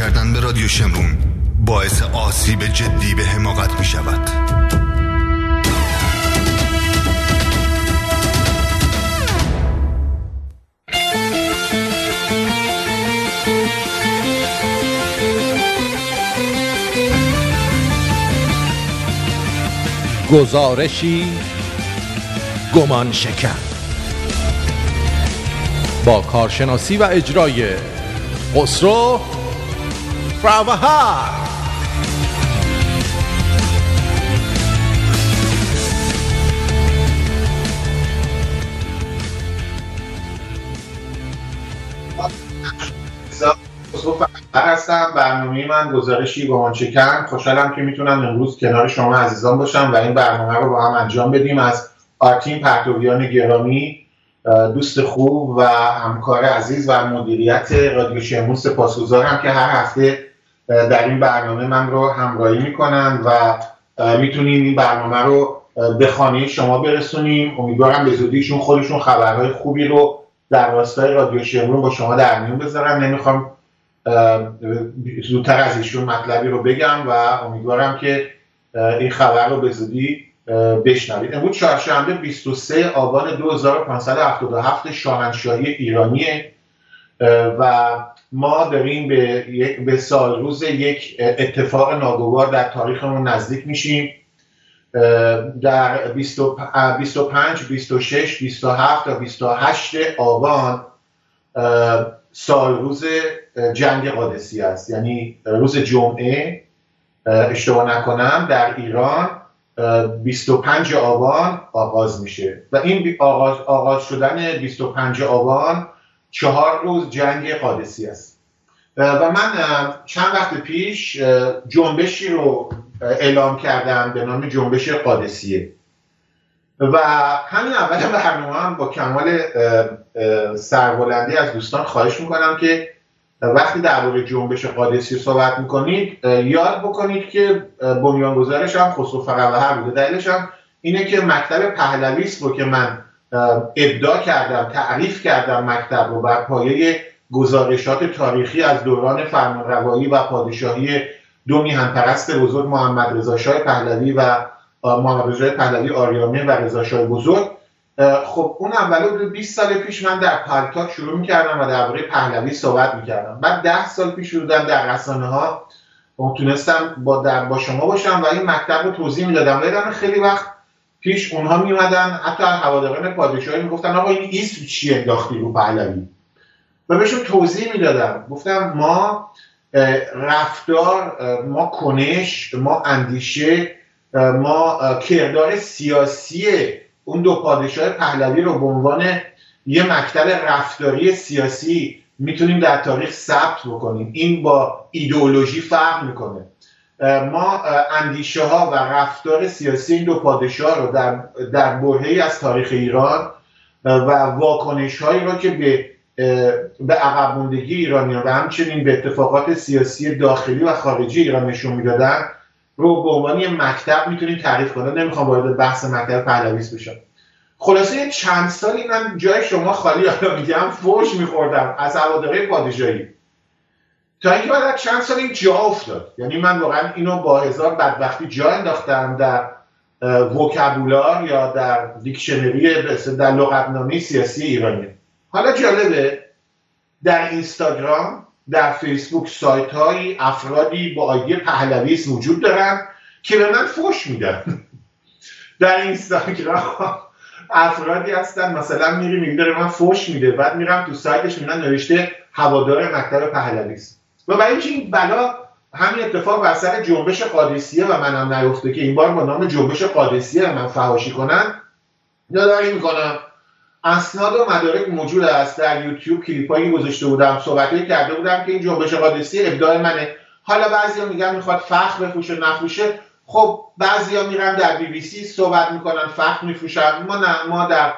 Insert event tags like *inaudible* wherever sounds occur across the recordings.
کردن به رادیو شمرون باعث آسیب جدی به حماقت می شود. گزارشی گمان شکن. با کارشناسی و اجرای خسرو فراوهر هستم برنامه من گزارشی با چکن خوشحالم که می‌تونم امروز کنار شما عزیزان باشم و این برنامه رو با هم انجام بدیم. از آرتین پرتویان گرامی دوست خوب و همکار عزیز و مدیریت رادیو شمون سپاسگزارم که هر هفته در این برنامه من رو همراهی می‌کنن و می‌تونیم این برنامه رو به خانه شما برسونیم. امیدوارم به زودیشون خودشون خبرهای خوبی رو در راستای رادیو شمرون با شما در میون بذارم نمی‌خوام زودتر از ایشون مطلبی رو بگم و امیدوارم که این خبر رو به زودی بشنوید. امروز چهارشنبه 23 آبان 2577 شاهنشاهی ایرانیه. و ما داریم به, به سال روز یک اتفاق ناگوار در تاریخمون نزدیک میشیم. در 25 26 27 تا 28 آبان سال روز جنگ قادسی است. یعنی روز جمعه اشتباه نکنم در ایران 25 آبان آغاز میشه. و این آغاز, آغاز شدن 25 آبان چهار روز جنگ قادسی است. و من چند وقت پیش جنبشی رو اعلام کردم به نام جنبش قادسیه. و همین اول برنامه هم با کمال سربلندی از دوستان خواهش می‌کنم که وقتی درباره جنبش قادسی صحبت می‌کنید یاد بکنید که بنیانگذارش هم خسرو فقوهر بوده دلیلش هم اینه که مکتب پهلوی رو که من ابدا کردم تعریف کردم مکتب رو بر پایه گزارشات تاریخی از دوران فرمانروایی و پادشاهی دو میهن بزرگ محمد رضا شاه پهلوی و محمد رضا پهلوی آریامه و رضا شاه بزرگ. خب اون بود 20 سال پیش من در پلتاک شروع می‌کردم و درباره پهلوی صحبت می‌کردم. بعد 10 سال پیش بودم در رسانه ها تونستم با در با شما باشم و این مکتب رو توضیح می‌دادم. ولی خیلی وقت پیش اونها میومدن حتی هواداران پادشاهی می‌گفتن آقا این اسم چی انداختی رو پهلوی؟ و بهشون توضیح می‌دادم گفتم ما رفتار ما کنش ما اندیشه ما کردار سیاسی اون دو پادشاه پهلوی رو به عنوان یه مکتب رفتاری سیاسی می‌تونیم در تاریخ ثبت بکنیم. این با ایدئولوژی فرق می‌کنه. ما اندیشه ها و رفتار سیاسی این دو پادشاه رو در, در برهی از تاریخ ایران و واکنش هایی رو که به به عقب موندگی ایرانیان و همچنین به اتفاقات سیاسی داخلی و خارجی ایران نشون می‌دادن رو به عنوان یه مکتب می‌تونیم تعریف کنیم نمی‌خوام وارد بحث مکتب پهلویست بشم. خلاصه چند سالی من جای شما خالی حالا میگم فوش میخوردم از هواداره پادشاهی. تا اینکه بعد چند سال این جا افتاد. یعنی من واقعا اینو با هزار بدبختی جا انداختم در وکبولار یا در دیکشنری در لغتنامه سیاسی ایرانی. حالا جالبه در اینستاگرام در فیسبوک سایت های افرادی با آیدی پهلویست وجود دارن که به من فوش میدن. *laughs* در اینستاگرام افرادی هستن مثلا میری میگه داره من فوش میده. بعد میرم تو سایتش میرم نوشته هوادار مکتب پهلویست و برای اینکه این بلا همین اتفاق بر سر جنبش قادسیه و منم نیفته که این بار با نام جنبش قادسیه من فهاشی کنن یادآوری می‌کنم اسناد و مدارک موجود است. در یوتیوب کلیپایی گذاشته بودم صحبتی کرده بودم که این جنبش قادسی ابداع منه. حالا بعضیا میگن می‌خواد فخر بفروشه نفروشه. خب بعضیا میرن در بی بی سی صحبت می‌کنن فخر میفروشن. ما نه ما در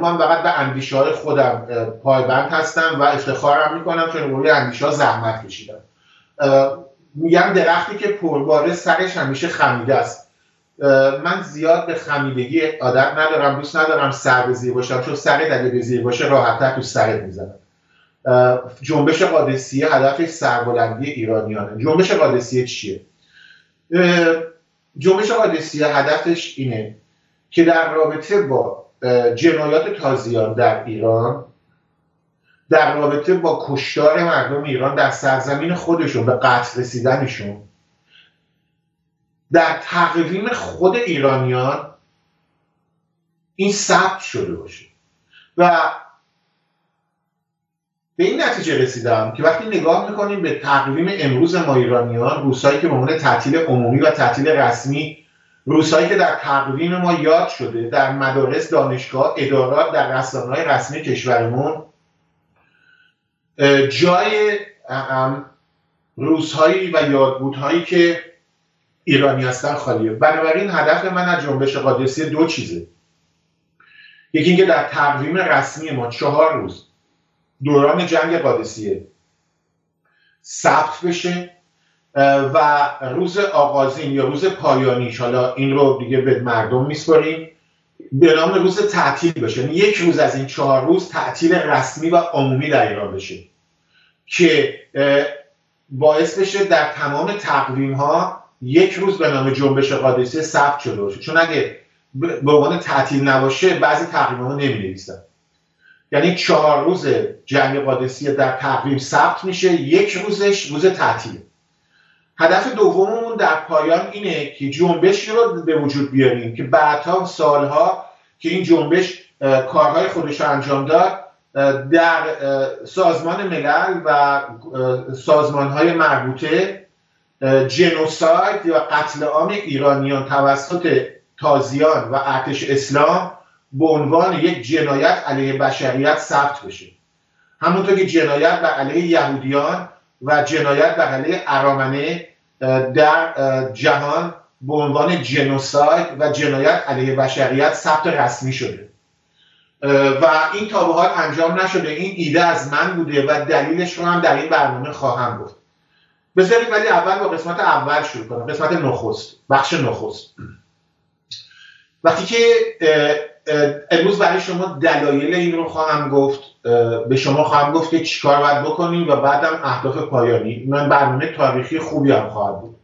ما فقط به اندیشه های خودم پایبند هستم و افتخارم می‌کنم چون روی اندیشه ها زحمت کشیدم. میگم درختی که پرباره سرش همیشه خمیده است. من زیاد به خمیدگی عادت ندارم دوست ندارم سر به زیر باشم چون سر اگه به زیر باشه راحتتر تو سرت می‌زنم. جنبش قادسیه هدفش سربلندی ایرانیانه. جنبش قادسیه چیه؟ جنبش قادسیه هدفش اینه که در رابطه با جنایات تازیان در ایران در رابطه با کشتار مردم ایران در سرزمین خودشون به قتل رسیدنشون. در تقویم خود ایرانیان این ثبت شده باشه. و به این نتیجه رسیدم که وقتی نگاه می‌کنیم به تقویم امروز ما ایرانیان روزهایی که به تعطیل عمومی و تعطیل رسمی روزهایی که در تقویم ما یاد شده در مدارس دانشگاه ادارات در رسانه های رسمی کشورمون جای روزهایی و یادبودهایی که ایرانی هستن خالیه. بنابراین هدف من از جنبش قادسی دو چیزه. یکی اینکه در تقویم رسمی ما چهار روز دوران جنگ قادسیه ثبت بشه. و روز آغازین یا روز پایانیش حالا این رو دیگه به مردم میسپاریم. به نام روز تعطیل بشه. یعنی یک روز از این چهار روز تعطیل رسمی و عمومی در ایران بشه که باعث بشه در تمام تقویم ها یک روز به نام جنبش قادسیه ثبت شده باشه. چون اگه به عنوان تعطیل نباشه بعضی تقویم ها نمی یعنی چهار روز جنگ قادسیه در تقویم ثبت میشه یک روزش روز تعطیل هدف دوممون در پایان اینه که جنبشی رو به وجود بیاریم که بعدها سالها که این جنبش کارهای خودش رو انجام داد در سازمان ملل و سازمانهای مربوطه جنوساید یا قتل عام ایرانیان توسط تازیان و ارتش اسلام به عنوان یک جنایت علیه بشریت ثبت بشه. همونطور که جنایت بر علیه یهودیان و جنایت بر علیه ارامنه در جهان به عنوان جنوساید و جنایت علیه بشریت ثبت رسمی شده. و این تا به حال انجام نشده. این ایده از من بوده و دلیلش رو هم در این برنامه خواهم گفت. بذارید ولی اول با قسمت اول شروع کنم. قسمت نخست. بخش نخست. وقتی که امروز برای شما دلایل این رو خواهم گفت به شما خواهم گفت که چیکار باید بکنیم و بعدم اهداف پایانی. من برنامه تاریخی خوبی هم خواهد بود.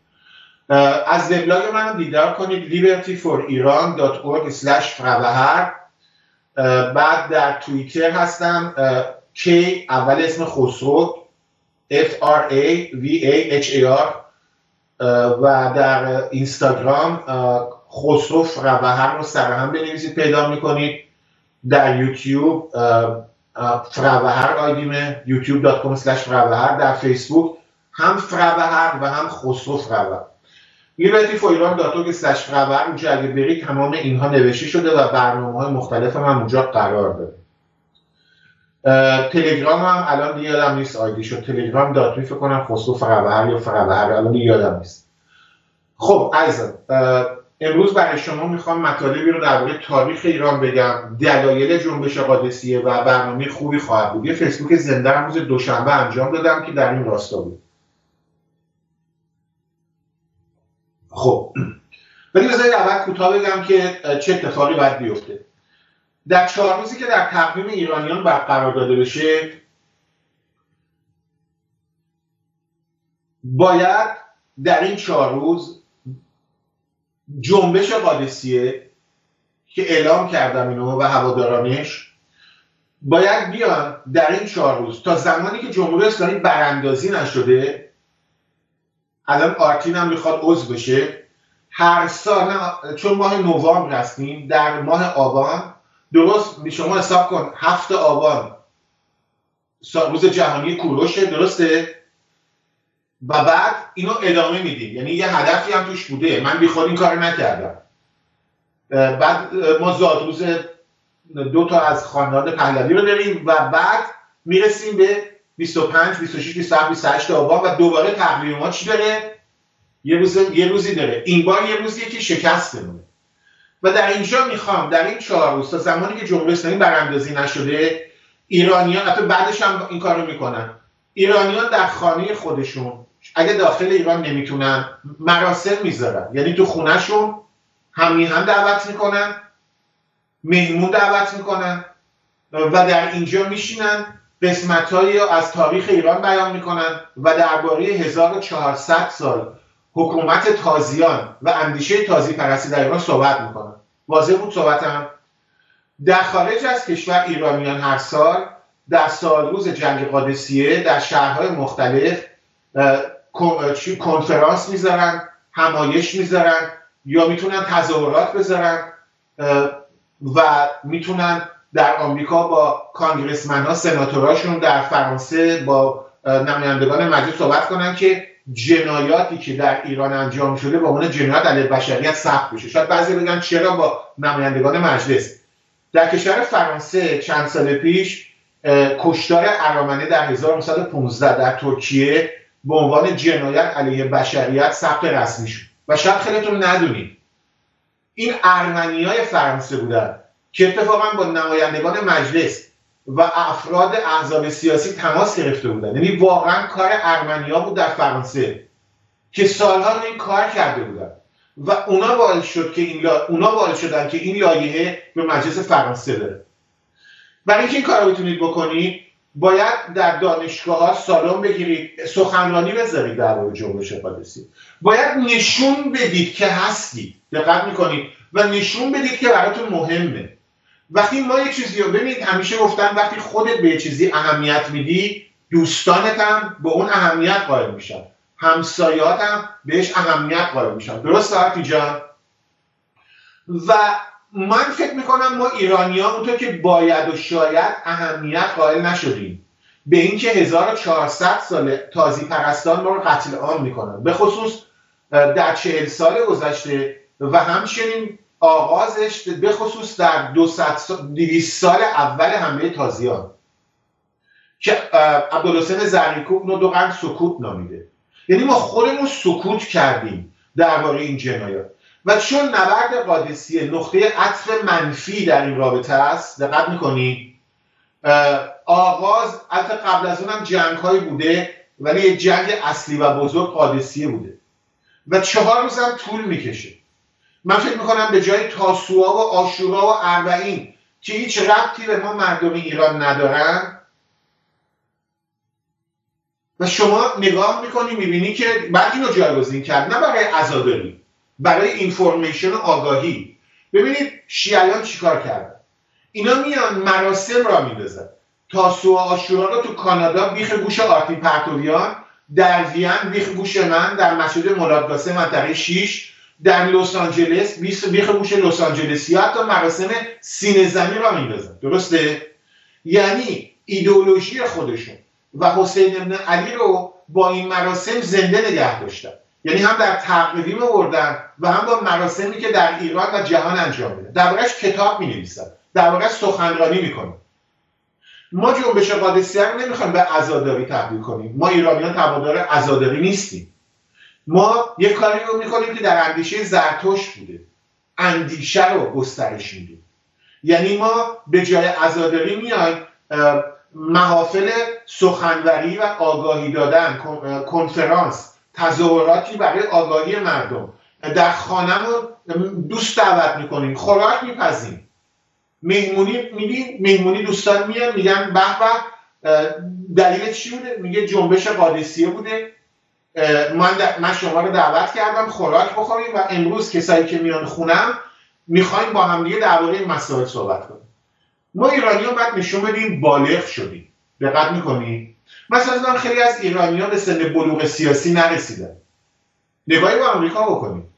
از وبلاگ من دیدار کنید libertyforiran.org فروهر بعد در توییتر هستم K اول اسم خسرو F R A V A H A R و در اینستاگرام خسرو فروهر رو سر هم بنویسید پیدا می‌کنید. در یوتیوب فروهر آیدیمه youtube.com فروهر در فیسبوک. هم فروهر و هم خسرو فروهر لیبرتی فویران داتو که فروهر اونجا اگه بری تمام اینها نوشته شده و برنامه های مختلف هم اونجا قرار داره تلگرام هم الان یادم نیست آیدی شد. تلگرام داتوی فکر کنم خسرو فروهر یا فروهر الان یادم نیست. خب عزیزم امروز برای شما می‌خوام مطالبی رو درباره تاریخ ایران بگم. دلایل جنبش قادسیه و برنامه خوبی خواهد بود. یه فیسبوک زنده روز دوشنبه انجام دادم که در این راستا بود. خب. ولی بذارید اول کوتاه بگم که چه اتفاقی باید بیفته. در چهار روزی که در تقویم ایرانیان برقرار داده بشه باید در این چهار روز جنبش قادسیه که اعلام کردم اینو و هوادارانش باید بیان در این چهار روز. تا زمانی که جمهوری اسلامی براندازی نشده الان آرتین هم می‌خواد عضو بشه. هر سال چون ماه نوامبر هستیم در ماه آبان درست شما حساب کن هفت آبان روز جهانی کوروشه درسته؟ و بعد اینو ادامه میدیم. یعنی یه هدفی هم توش بوده. من بی این کار نکردم. بعد ما زادروز دو تا از خاندان پهلوی رو داریم و بعد می‌رسیم به 25 26 27 28 آبان و دوباره تقویم ما چی داره؟ یه روز یه روزی داره. این بار یه روزیه که شکست بمونه و در اینجا می‌خوام در این چهار روز تا زمانی که جمهوری اسلامی براندازی نشده ایرانیان حتی بعدش هم این کارو می‌کنن. ایرانیان در خانه خودشون اگه داخل ایران نمی‌تونن مراسم می‌ذارن. یعنی تو خونهشون هم هم دعوت می‌کنن مهمون دعوت می‌کنن و در اینجا میشینن قسمتهایی از تاریخ ایران بیان می‌کنن و درباره 1400 سال حکومت تازیان و اندیشه تازی پرستی در ایران صحبت می‌کنن. واضح بود صحبتم؟ در خارج از کشور ایرانیان هر سال در سال روز جنگ قادسیه در شهرهای مختلف کنفرانس می‌ذارن همایش می‌ذارن یا می‌تونن تظاهرات بذارن و می‌تونن در آمریکا با کانگرسمن ها سناتوراشون در فرانسه با نمایندگان مجلس صحبت کنن که جنایاتی که در ایران انجام شده با عنوان جنایات علیه بشریت سخت بشه. شاید بعضی بگن چرا با نمایندگان مجلس. در کشور فرانسه چند سال پیش کشتار ارامنه در 1915 در ترکیه به عنوان جنایت علیه بشریت ثبت رسمی شد. و شاید خیلیتون ندونید این ارمنی های فرانسه بودن که اتفاقا با نمایندگان مجلس و افراد احزاب سیاسی تماس گرفته بودن. یعنی واقعا کار ارمنیا بود در فرانسه که سالها این کار کرده بودن. و اونا باعث شد که این لا... اونا باعث شدن که این لایحه به مجلس فرانسه بره. برای اینکه این کار رو بتونید بکنید باید در دانشگاه ها سالن بگیرید سخنرانی بذارید در مورد جنبش قادسی باید نشون بدید که هستید. دقت می‌کنید. و نشون بدید که براتون مهمه. وقتی ما یه چیزی رو ببینید همیشه گفتن وقتی خودت به چیزی اهمیت میدی دوستانت هم به اون اهمیت قائل میشن. همسایات هم بهش اهمیت قائل میشن. درست آرتی جان و من فکر می‌کنم ما ایرانی ها اونطور که باید و شاید اهمیت قائل نشدیم. به اینکه 1400 سال تازی پرستان ما رو قتل عام می‌کنن. به خصوص در چهل سال گذشته و همچنین آغازش به خصوص در 200 سال اول حمله تازیان. که عبدالحسین زرینکوب نو دو قرن سکوت نامیده. یعنی ما خودمون سکوت کردیم درباره این جنایات. و چون نبرد قادسیه نقطه عطف منفی در این رابطه است دقت می‌کنی؟ آغاز البته قبل از اونم جنگ هایی بوده ولی یه جنگ اصلی و بزرگ قادسیه بوده. و چهار روز هم طول می‌کشه. من فکر می‌کنم به جای تاسوعا و آشورا و اربعین که هیچ ربطی به ما مردم ایران ندارن و شما نگاه می‌کنی می‌بینی که بعد اینو جایگزین کرد نه برای عزاداری برای اینفورمیشن و آگاهی. ببینید شیعیان چیکار کردن؟ اینا میان مراسم را میندازن. تاسوعا آشورا رو تو کانادا بیخ گوش آرتین پرتویان در وین بیخ گوش من در مسجد مرادگاسه منطقه 6 در لس آنجلس بیخ گوش لس آنجلسی حتی مراسم سینه زمین را میندازن. درسته؟ یعنی ایدئولوژی خودشون. و حسین ابن علی رو با این مراسم زنده نگه داشتن. یعنی هم در تقویم آوردن و هم با مراسمی که در ایران و جهان انجام میدن دربارهش کتاب می نویسن دربارهش سخنرانی می‌کنن ما جنبش قادسیه رو نمی‌خوایم به عزاداری تبدیل کنیم. ما ایرانیان تبادار عزاداری نیستیم. ما یه کاری رو می‌کنیم که در اندیشه زرتشت بوده. اندیشه رو گسترش میدیم. یعنی ما به جای عزاداری میایم محافل سخنوری و آگاهی دادن کنفرانس. تظاهراتی برای آگاهی مردم. در خانهمون دوست دعوت می‌کنیم خوراک میپزیم. مهمونی میدیم مهمونی دوستان میان میگن به به دلیل چی بوده؟ میگه جنبش قادسیه بوده. من, من شما رو دعوت کردم خوراک بخوریم و امروز کسایی که میان خونم می‌خوایم با هم دیگه درباره مسائل صحبت کنیم. ما ایرانی ها باید نشون بدیم بالغ شدیم. دقت می‌کنی؟ مثلا خیلی از ایرانی ها به سن بلوغ سیاسی نرسیدن. نگاهی با آمریکا بکنیم.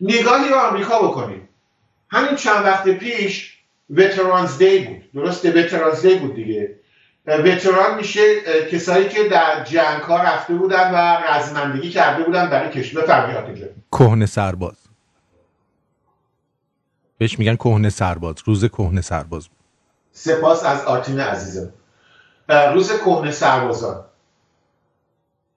نگاهی با آمریکا بکنیم. همین چند وقت پیش وترانز دی بود. درسته؟ وترانز دی بود دیگه. وتران میشه کسایی که در جنگ ها رفته بودن و رزمندگی کرده بودن برای کشور فرمیات اینجا کهنه سرباز. بهش میگن کهنه سرباز. روز کهنه سرباز سپاس از آرتین عزیزم. روز کهنه سربازان.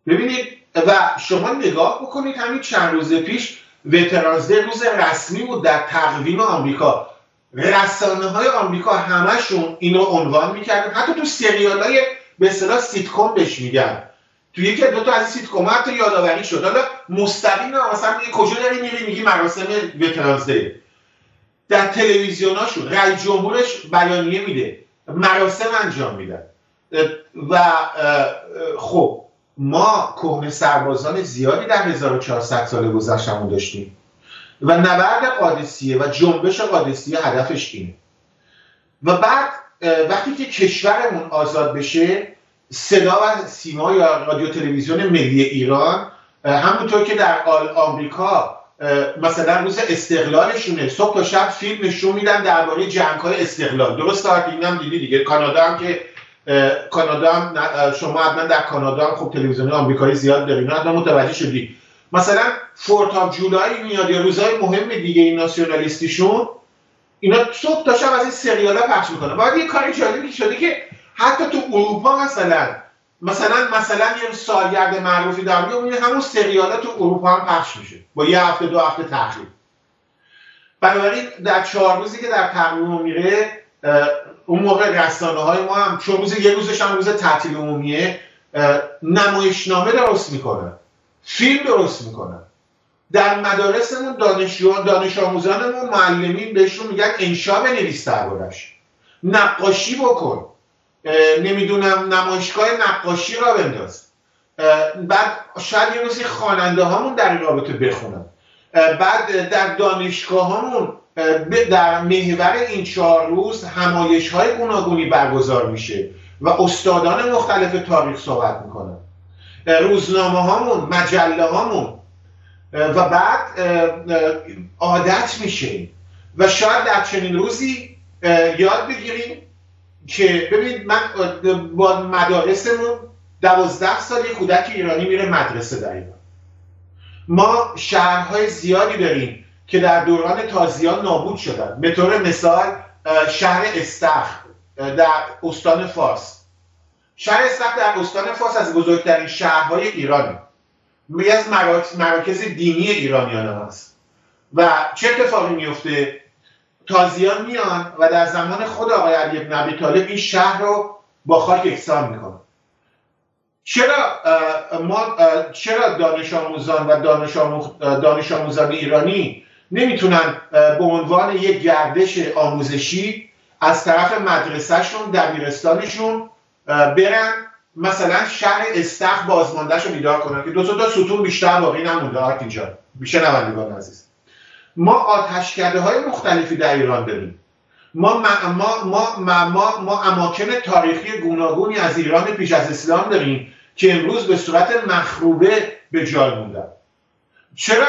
ببینید و شما نگاه بکنید همین چند روز پیش Veterans Day روز رسمی بود در تقویم آمریکا. رسانه های آمریکا همشون اینو عنوان می‌کردن. حتی تو سریال های به اصطلاح سیتکوم بهش میگن. تو یکی دو تا از سیتکوم حتی یادآوری شد. حالا مستقیم مثلا کجا داری میری؟ میگی مراسم Veterans Day در تلویزیوناشون رئیس جمهورش بیانیه میده. مراسم انجام میدن. و خب ما کهنه سربازان زیادی در 1400 سال گذشتمون داشتیم. و نبرد قادسیه و جنبش قادسیه هدفش اینه. و بعد وقتی که کشورمون آزاد بشه صدا و سیما یا رادیو تلویزیون ملی ایران همونطور که در آمریکا مثلا روز استقلالشونه صبح تا شب فیلم نشون میدن درباره جنگ های استقلال. درست؟ این هم دیدی دیگه. کانادا هم که کانادا هم شما حتما در کانادا هم خب تلویزیون آمریکایی زیاد دارین. حتما متوجه شدی. مثلا فورت آف جولای میاد یا روزهای مهم دیگه این ناسیونالیستیشون اینا صبح تا شب از این سریالا پخش می‌کنن. بعد یه کاری جالبی شده که حتی تو اروپا مثلا مثلا مثلا یه سالگرد معروفی در میاد همون سریالا تو اروپا هم پخش میشه. با یه هفته دو هفته تاخیر. بنابراین در چهار روزی که در تقویم میره اون موقع رسانه های ما هم چون روز یه روزش هم روز تعطیل عمومیه نمایشنامه درست می‌کنن فیلم درست می‌کنن. در مدارسمون دانشجویان دانش آموزانمون معلمین بهشون میگن انشا بنویس دربارش. نقاشی بکن. نمی‌دونم نمایشگاه نقاشی را بنداز. بعد شاید یه روزی خواننده هامون در این رابطه بخونن. بعد در دانشگاه هامون در محور این چهار روز همایش های گوناگونی برگزار میشه و استادان مختلف تاریخ صحبت می‌کنن. روزنامه هامون مجله هامون و بعد عادت میشه. و شاید در چنین روزی یاد بگیریم که ببینید من با مدارسمون دوازده سال کودک ایرانی میره مدرسه در ما شهرهای زیادی داریم. که در دوران تازیان نابود شدن. به طور مثال شهر استخ در استان فارس. شهر استخ در استان فارس از بزرگترین شهرهای ایرانه یکی از مراکز دینی ایرانیان هست. و چه اتفاقی میفته؟ تازیان میان و در زمان خود آقای علی ابن ابی طالب این شهر رو با خاک یکسان می‌کنن. چرا ما چرا دانش آموزان و دانش, دانش آموزان ایرانی نمی‌تونن به عنوان یک گردش آموزشی از طرف مدرسهشون دبیرستانشون برن مثلا شهر استخ بازماندهش رو بیدار کنن که دو تا ستون بیشتر باقی نمونده. اینجا. بیشه نوندگان عزیز. ما آتشکده های مختلفی در ایران داریم. ما ما ما ما, ما, ما اماکن تاریخی گوناگونی از ایران پیش از اسلام داریم که امروز به صورت مخروبه به جای موندن. چرا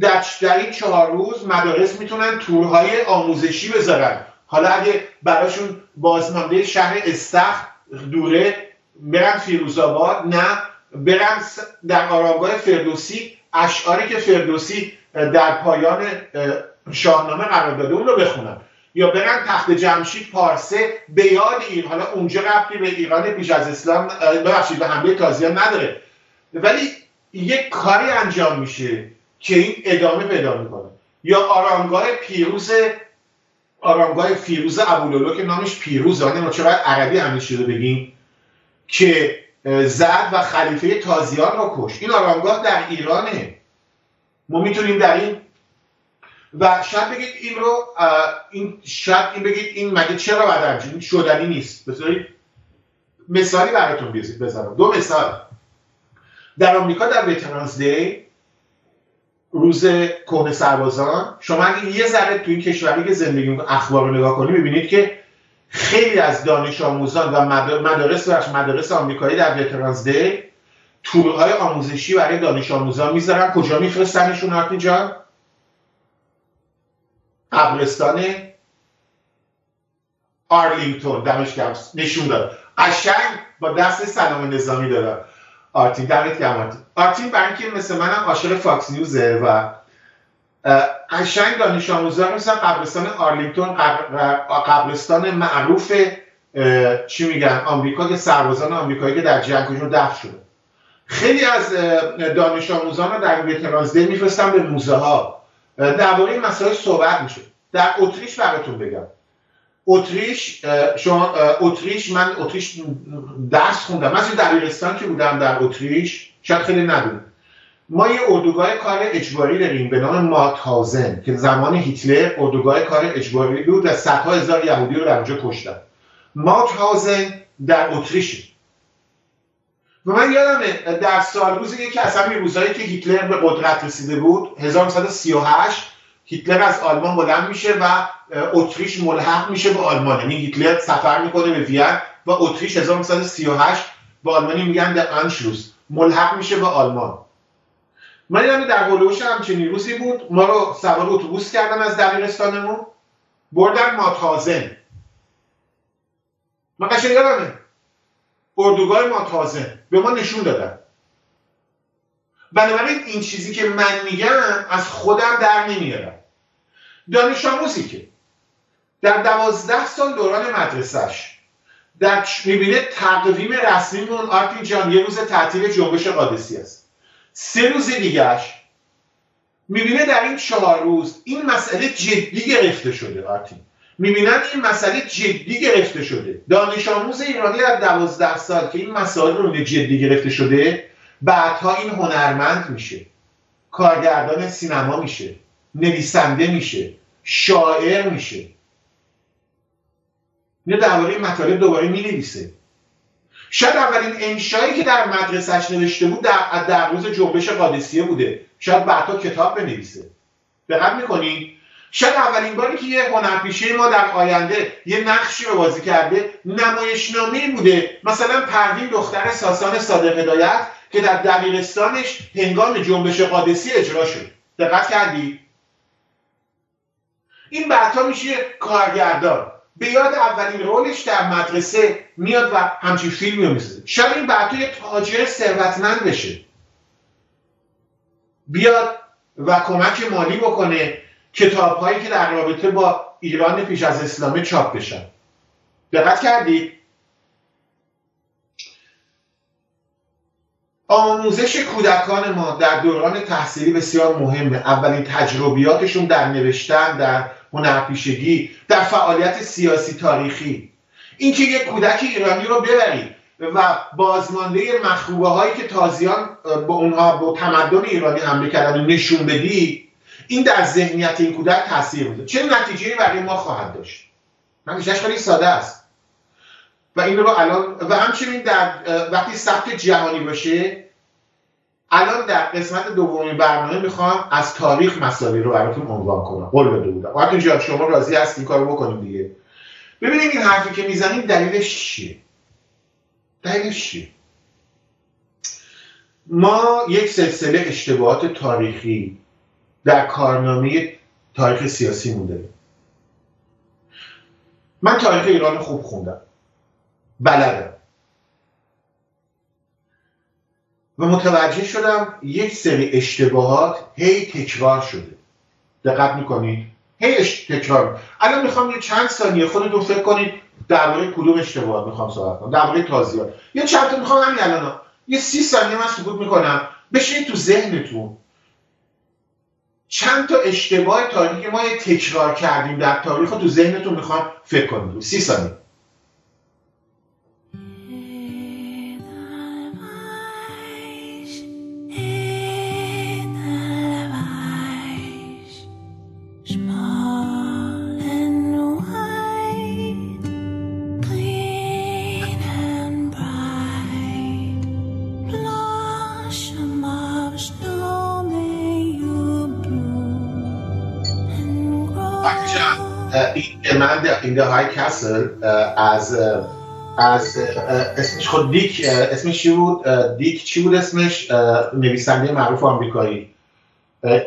در, این چهار روز مدارس می‌تونن تورهای آموزشی بذارن؟ حالا اگه براشون بازمانده شهر استخ دوره برن فیروزآباد نه برن در آرامگاه فردوسی اشعاری که فردوسی در پایان شاهنامه قرار داده اون رو بخونن. یا برن تخت جمشید پارسه به یاد این حالا اونجا ربطی به ایران پیش از اسلام ببخشید به حمله تازیان نداره. ولی یک کاری انجام میشه که این ادامه پیدا می‌کنه. یا آرامگاه پیروز آرامگاه فیروز ابولولو که نامش پیروزه ما چرا عربی همیشه رو بگیم که زد و خلیفه تازیان رو کش این آرامگاه در ایرانه. ما می‌تونیم در این و شاید بگید این رو این شاید این بگید این مگه چرا این شدنی نیست؟ بذارید مثالی براتون بزنم دو مثال. در آمریکا در وترانز دی روز کهنه سربازان شما اگه یه ذره تو این کشوری که زندگی اخبار رو نگاه کنید ببینید که خیلی از دانش آموزان و مدارس و مدارس آمریکایی در وترانز دی تورهای آموزشی برای دانش آموزان می‌ذارن. کجا میفرستنشون آرتین جان؟ قبرستان آرلینگتون. دمش نشون داد. قشنگ با دست سلام نظامی داره آرتین دمت گرم آرتین. آرتین برای اینکه مثل منم عاشق Fox News ه و قشنگ دانش آموزان مثل قبرستان آرلینگتون قبرستان معروف چی میگن آمریکا که سربازان آمریکایی که در جنگشون دفن شده. خیلی از دانش آموزان رو در Veterans Day میفرستن به موزه ها درباره مسائل صحبت میشه. در اتریش براتون بگم. اتریش شما اتریش من اتریش درس خوندم. من در دبیرستان که بودم در اتریش شاید خیلی ندونم. ما یه اردوگاه کار اجباری داریم به نام ماتهاوزن که زمان هیتلر اردوگاه کار اجباری بود و صدها هزار یهودی رو در اونجا کشتن. ماتهاوزن در اتریش و من یادمه در سال روز یکی از همین روزهایی که هیتلر به قدرت رسیده بود 1938 هیتلر از آلمان بلند میشه و اتریش ملحق میشه به آلمان. یعنی هیتلر سفر می‌کنه به وین و اتریش 1938 به آلمانی میگن در انشلوس ملحق میشه به آلمان. من یعنی در هلوش همچنین روزی بود. ما رو سوار اتوبوس کردن از دبیرستانمون. بردن ماتازن من قشنگ یادمه. اردوگاه ماتازن به ما نشون دادن. بنابراین این چیزی که من میگم از خودم در نمیارم. دانش آموزی که در دوازده سال دوران مدرسهش در می‌بینه تقویم رسمیمون آرتین جان یه روز تعطیل جنبش قادسی است. سه روز دیگهش می‌بینه در این چهار روز این مسئله جدی گرفته شده آرتین. می‌بینن این مسئله جدی گرفته شده. دانش آموز ایرانی در دوازده سال که این مسائل رو جدی گرفته شده بعدها این هنرمند میشه. کارگردان سینما میشه. نویسنده میشه. شاعر میشه. اینو درباره مطالب دوباره می‌نویسه. شاید اولین انشایی که در مدرسهش نوشته بود در, در روز جنبش قادسیه بوده. شاید بعدها کتاب بنویسه. دقت می‌کنی؟ شاید اولین باری که یه هنرپیشه ما در آینده یه نقشی رو بازی کرده نمایشنامه بوده. مثلا پروین دختر ساسان صادق هدایت که در دبیرستانش هنگام جنبش قادسی اجرا شد. دقت کردی؟ این بعدها میشه کارگردان. به یاد اولین رولش در مدرسه میاد و همچین فیلمی رو می‌سازه. شاید این بعدها یه تاجر ثروتمند بشه بیاد و کمک مالی بکنه کتاب هایی که در رابطه با ایران پیش از اسلامه چاپ بشن. دقت کردید آموزش کودکان ما در دوران تحصیلی بسیار مهمه. اولین تجربیاتشون در نوشتن در هنرپیشگی در فعالیت سیاسی تاریخی. اینکه یک کودک ایرانی رو ببرید و بازمانده مخروبه هایی که تازیان با اونها با تمدن ایرانی حمله کردن نشون بدی این در ذهنیت این کودک تاثیر میده چه نتیجه برای ما خواهد داشت؟ نتیجهش خیلی ساده است. و این رو الان و همچنین در وقتی ثبت جهانی باشه الان در قسمت دومی برنامه می‌خوام از تاریخ مسائلی رو براتون عنوان کنم. قول بده بودم. وقتی شما راضی هستی این کارو بکنیم دیگه؟ ببینید این حرفی که می‌زنیم دلیلش چیه؟ دلیلش چیه؟ ما یک سلسله اشتباهات تاریخی در کارنامه تاریخ سیاسی مونده. من تاریخ ایران خوب خوندم. بلدم. و متوجه شدم یک سری اشتباهات هی تکرار شده. دقت می‌کنید؟ هی تکرار. الان می‌خوام یه چند ثانیه خودتون فکر کنید درباره کدوم اشتباهات می‌خوام صحبت کنم. درباره تازیات یه چند تا می‌خوام همین الان. یه سی ثانیه من سکوت می‌کنم. بشین تو ذهنتون. چند تا اشتباه تاریخی ما یه تکرار کردیم در تاریخ تو ذهنتون می‌خوام فکر کنید. سی ثانیه. این های کسل از از اسمش خود دیک اسمش چی بود؟ دیک چی بود اسمش؟ نویسنده معروف آمریکایی.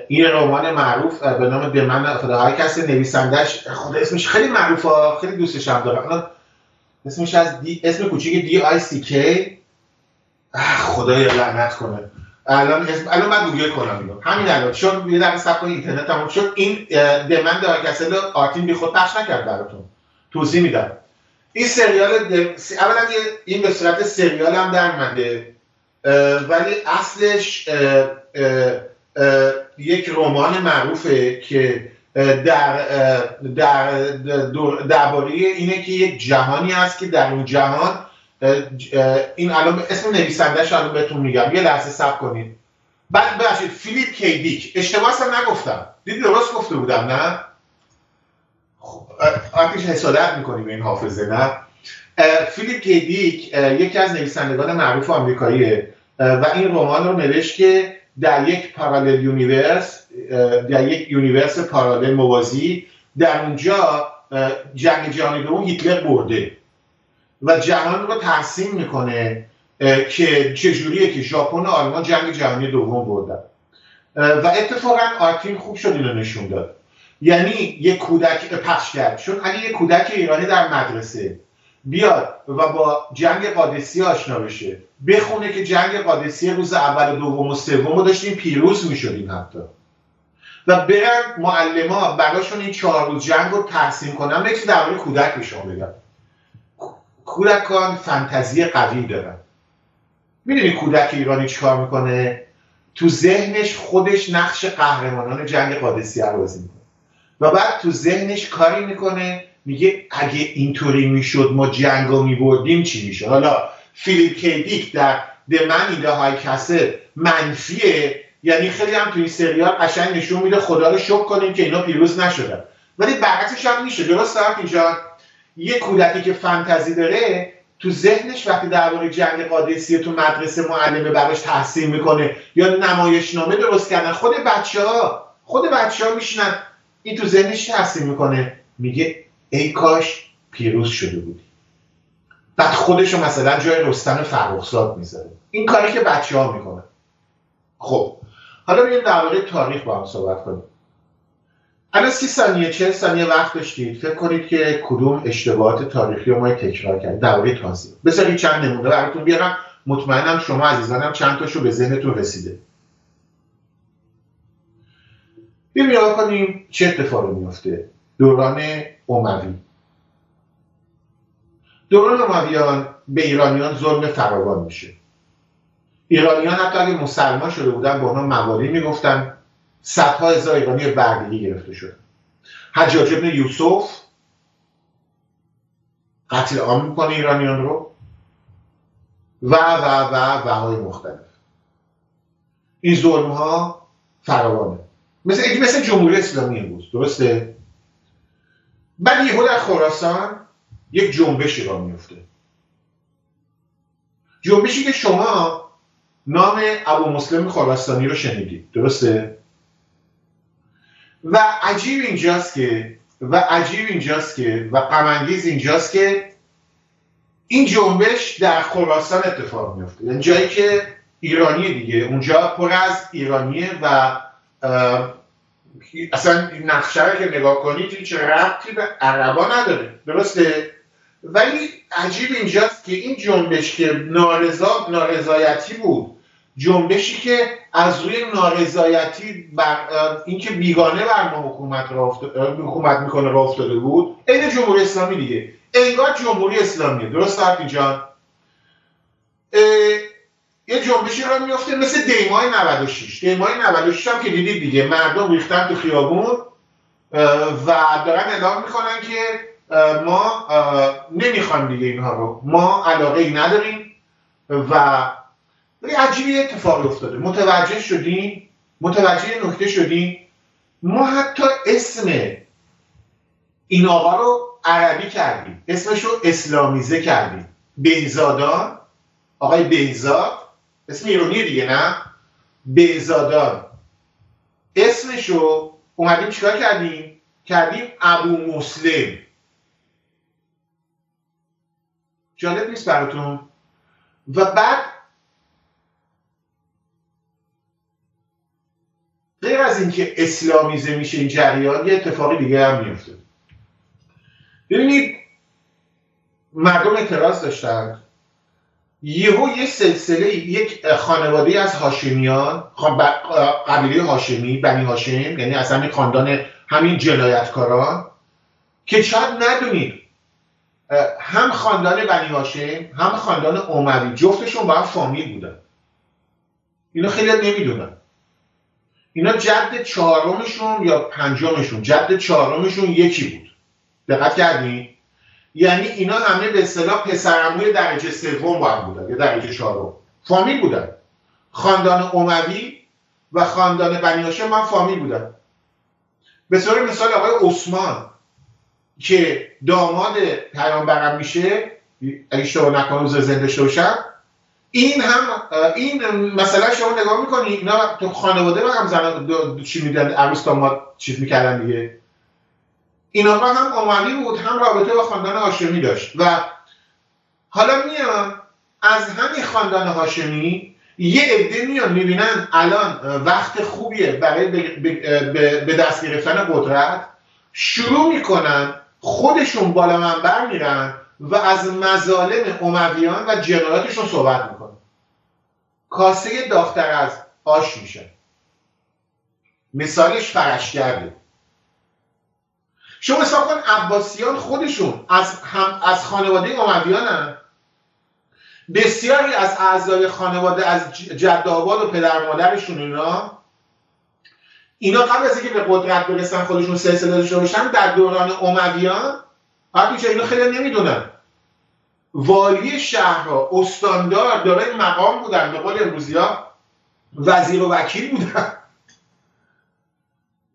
این رمان معروف به نام دمن های کسل نویسندش خود اسمش خیلی معروفه خیلی دوستش هم دارم. اسمش از دی اسم کوچیک دی آی سی کی خدای لعنت کنه. الان اسم الان من گوگل کنم اینو. همین الان. چون یه دقیقه صفحه اینترنت تموم شد این دمن دار کسل آرتین بی خود پخش نکرد براتون. توضیح میدم. این سریال اولا این به صورت سریال هم در منده ولی اصلش یک رمان معروفه که در در درباره اینه که یک جهانی هست که در اون جهان این الان اسم نویسندهش الان بهتون میگم. یه لحظه صبر کنید. بعد ببخشید فیلیپ کی دیک اشتباه هم نگفتم. دیدی درست گفته بودم نه؟ آتیش حسادت می‌کنی به این حافظه نه؟ فیلیپ کی دیک یکی از نویسندگان معروف آمریکاییه. و این رمان رو نوشت که در یک parallel universe در یک universe parallel موازی در اونجا جنگ جهانی دوم هیتلر برده. و جهان رو تسخیر می‌کنه که چجوریه که ژاپن و آلمان جنگ جهانی دوم بردن. و اتفاقا آرتین خوب شد اینو نشون داد. یعنی یک کودک پخش کرد. چون اگه یک کودک ایرانی در مدرسه بیاد و با جنگ قادسی آشنا بشه. بخونه که جنگ قادسی روز اول و دوم و سوم رو داشتیم پیروز می‌شدیم حتی. و برن معلم براشون این چهار روز جنگ رو تحسین کنن من درباره کودک به شما بگم کودکان فانتزی قوی دارن. می‌دونی کودک ایرانی چیکار می‌کنه؟ تو ذهنش خودش نقش قهرمانان جنگ قادسیه رو بازی می‌کنه. و بعد تو ذهنش کاری می‌کنه میگه اگه اینطوری می‌شد ما جنگ رو میبردیم چی میشه؟ حالا فیلیپ کیدیک در Man in the High منفیه. یعنی خیلی هم تو این سریال قشنگ نشون میده خدا رو شکر کنیم که اینا پیروز نشدن. ولی برعکسش هم میشه. درست اینجا یه کودکی که فانتزی داره تو ذهنش وقتی درباره جنگ قادسیه تو مدرسه معلمه براش تحصیل می‌کنه یا نمایشنامه درست کردن خود بچه ها خود بچه ها میشنن این تو ذهنش تحصیل می‌کنه. میگه ای کاش پیروز شده بودی. بعد خودش رو مثلا جای رستم فرخزاد می‌ذاره. این کاری که بچه ها می‌کنه خب حالا در درباره تاریخ با هم صحبت کنیم. الان سی ثانیه چه ثانیه وقت داشتید فکر کنید که کدوم اشتباهات تاریخی رو ما تکرار کردیم. درباره تازی بذارید چند نمونه براتون بیارم. مطمئنم شما عزیزانم چند تاشو به ذهنتون رسیده. بیا کنیم چه اتفاقی میفته دوران اموی دوران امویان به ایرانیان ظلم فراوان میشه. ایرانیان حتی اگه مسلمان شده بودن به اونها موالی می‌گفتن. صدها هزار ایرانی بردگی گرفته شد حجاج ابن یوسف قتل عام می‌کنه ایرانیان رو. و و و و های مختلف. این ظلم ها فراوانه. مثل مثل جمهوری اسلامی امروز درسته؟ بعد یهو در خراسان یک جنبشی را میفته جنبشی که شما نام ابو مسلم خراسانی رو شنیدید درسته؟ و عجیب اینجاست که و عجیب اینجاست که و غمانگیز اینجاست که این جنبش در خراسان اتفاق میفته یعنی جایی که ایرانی دیگه اونجا پر از ایرانیه و اصلا نقشه که نگاه کنید چه ربطی به عربا نداره. درسته؟ ولی عجیب اینجاست که این جنبش که نارضا نارضایتی بود جنبشی که از روی نارضایتی بر اینکه بیگانه بر ما حکومت را حکومت می‌کنه را افتاده بود عین جمهوری اسلامی دیگه. انگار جمهوری اسلامی درست حرفی جان؟ یه جنبشی را میفته مثل دیمای 96 دیمای 96 هم که دیدید دیگه. مردم ریختن تو خیابون و دارن اعلام می‌کنن که ما نمی‌خوایم دیگه اینها رو. ما علاقه ای نداریم و ولی عجیبی اتفاقی افتاده. متوجه شدیم متوجه نکته شدیم ما حتی اسم این آقا رو عربی کردیم. اسمش رو اسلامیزه کردیم. بهزادان. آقای بهزاد. اسم ایرونی دیگه نه؟ بهزادان. اسمش رو اومدیم چیکار کردیم؟ کردیم ابو مسلم. جالب نیست براتون؟ و بعد غیر از اینکه اسلامیزه میشه این جریان یه اتفاقی دیگه هم میفته ببینید مردم اعتراض داشتند یهو یه سلسله یک خانواده از هاشمیان قبیله هاشمی بنی هاشم یعنی اصلا همین خاندان همین جنایتکاران که شاید ندونید هم خاندان بنی هاشم هم خاندان اوموی جفتشون با هم فامیل بودن. اینا خیلی نمی‌دونن. اینا جد چهارمشون یا پنجمشون؟ جد چهارمشون یکی بود. دقت کردین؟ یعنی اینا همه به اصطلاح پسرعموی درجه سوم باید بودن یا درجه چهارم. فامیل بودن. خاندان اوموی و خاندان بنی هاشم من فامیل بودن. به صورت مثال آقای عثمان که داماد پیامبرم میشه اگه شما نکنم زنده شوشم این هم این مثلا شما نگاه می‌کنی؟ اینا تو خانواده هم زن چی میدن؟ عروس ما چیز می‌کردن دیگه. این آقا هم اموی بود هم رابطه با خاندان هاشمی داشت. و حالا میان از همین خاندان هاشمی یه عده میان می‌بینن الان وقت خوبیه برای به دست گرفتن قدرت. شروع می‌کنن خودشون بالا منبر میرن و از مظالم امویان و جنایاتشون صحبت می‌کنن. کاسه داختر از آش میشه. مثالش فرشگرده. شما حساب کن عباسیان خودشون از, هم از خانواده امویان بسیاری از اعضای خانواده از جد آباد و پدر مادرشون اینا اینا قبل از اینکه به قدرت برسن خودشون سلسله داشته باشن در دوران امویان حتی اینا خیلی نمی‌دونن. والی شهرها استاندار دارای مقام بودن به قول امروزی ها وزیر و وکیل بودن.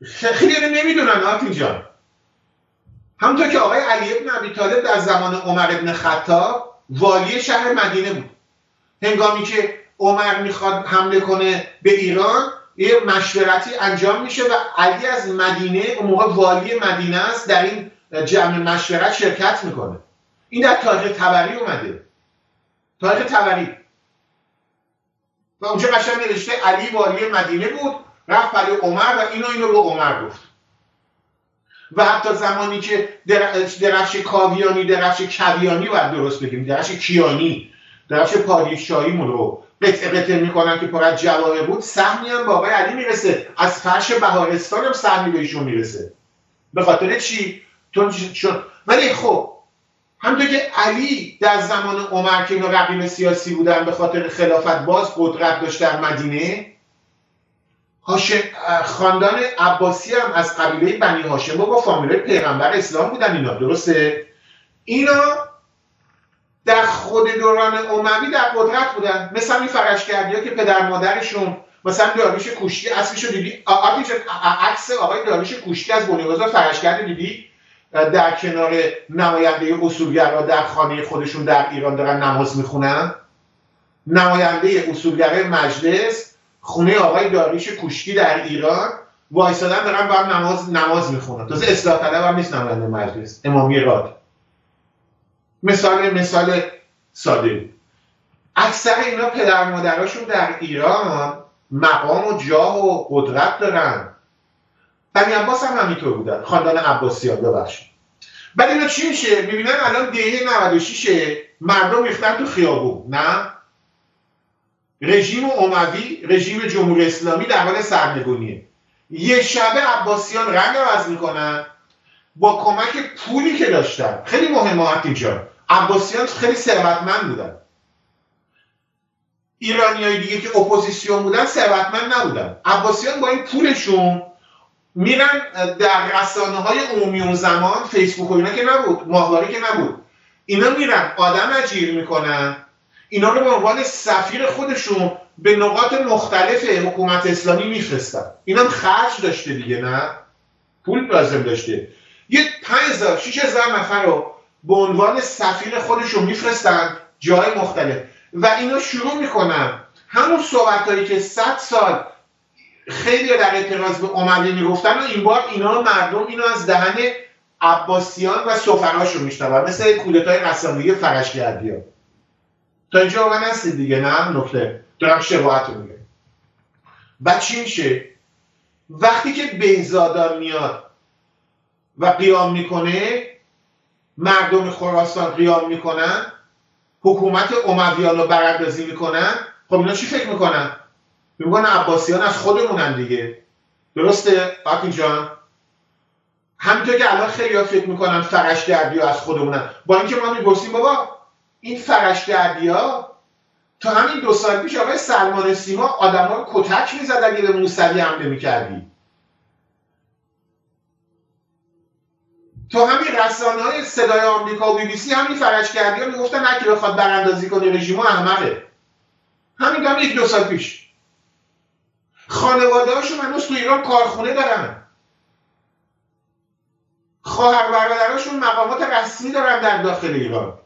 خیلی نمی‌دونن آرتین جان. همونطور که آقای علی ابن ابی طالب در زمان عمر ابن خطاب والی شهر مدینه بود. هنگامی که عمر می‌خواد حمله کنه به ایران یه مشورتی انجام میشه و علی از مدینه اون موقع والی مدینه است در این جمع مشورت شرکت می‌کنه. این در تاریخ تبری اومده. تاریخ تبری و اونجا قشنگ نوشته علی والی مدینه بود رفت برای عمر و اینو اینو به عمر گفت. و حتی زمانی که درفش کاویانی درفش کویانی باید درست بگیم درفش کیانی درفش پادشاهیمون رو قطعه قطعه می‌کنن که پر از جواهر بود سهمی هم با آقای علی می‌رسه. از فرش بهارستان هم سهمی به ایشون می‌رسه. به خاطر چی؟ چون ولی خب همونطور که علی در زمان عمر که اینا رقیب سیاسی بودن به خاطر خلافت باز قدرت داشت در مدینه خاندان عباسی هم از قبیله بنی هاشم با فامیلای پیغمبر اسلام بودن اینا درسته؟ اینا در خود دوران اموی در قدرت بودن. مثل این فرشگردی ها که پدر مادرشون مثلا داریوش کوشتی اصلیشو دیدی؟ عکس آقای داریوش کوشتی از بنیوزا فرشگرد دیدی؟ در کنار نماینده اصولگرا در خانه خودشون در ایران دارن نماز می‌خونن. نماینده اصولگرای مجلس خونه آقای داریوش کوشتی در ایران وایسادن دارن با هم نماز نماز می‌خونن. تازه اصلاح طلب هم نیست نماینده مجلس. امامی راد. مثال مثال ساده. اکثر اینا پدر مادراشون در ایران مقام و جاه و قدرت دارن. بنی عباس هم همینطور بودن. خاندان عباسیان ببخشید. بعد اینا چی میشه؟ می‌بینن الان دهه 96 مردم ریختن تو خیابون. نه؟ رژیم اموی رژیم جمهوری اسلامی در حال سرنگونیه. یه شبه عباسیان رنگ عوض می‌کنن با کمک پولی که داشتن. خیلی مهمه اینجا عباسیان خیلی ثروتمند بودن. ایرانی های دیگه که اپوزیسیون بودن ثروتمند نبودن. عباسیان با این پولشون میرن در رسانه های عمومی اون زمان فیسبوک و اینا که نبود ماهواره که نبود. اینا میرن آدم اجیر می‌کنن. اینا رو به عنوان سفیر خودشون به نقاط مختلف حکومت اسلامی میفرستن. اینم خرج داشته دیگه نه؟ پول لازم داشته. یه 5000 6000 نفر رو به عنوان سفیر خودشون میفرستن جای مختلف. و اینا شروع می‌کنن. همون صحبت که 100 سال خیلی در اعتراض به اموی می‌گفتن و این بار اینا مردم اینو از دهن عباسیان و سفراشون میشنون. مثل کودتای رسانه‌ای فرشگردی ها تا اینجا من هستید دیگه نه؟ نکته. دارم شباهت رو میگه بعد چی میشه؟ وقتی که بهزادان میاد و قیام می‌کنه مردم خراسان قیام می‌کنن حکومت امویان رو براندازی می‌کنن. خب اینا چی فکر می‌کنن؟ میگن عباسیان از خودمونن دیگه. درسته؟ آقی جان. همینطور که الان خیلی فکر می‌کنن فرش ها از خودمونن. با اینکه ما می‌گفتیم بابا این فرش ها تا همین دو سال پیش آقای سلمان سیما آدم رو کتک می‌زد اگه به موسوی حمله می‌کردی. تو همین رسانه های صدای آمریکا و بی بی سی همین فرش کردی ها می‌گفتن هر بخواد براندازی کنه رژیم احمقه. همین هم یک دو سال پیش. خانواده هاشون هنوز تو ایران کارخونه دارن. خواهر برادراشون مقامات رسمی دارن در داخل ایران.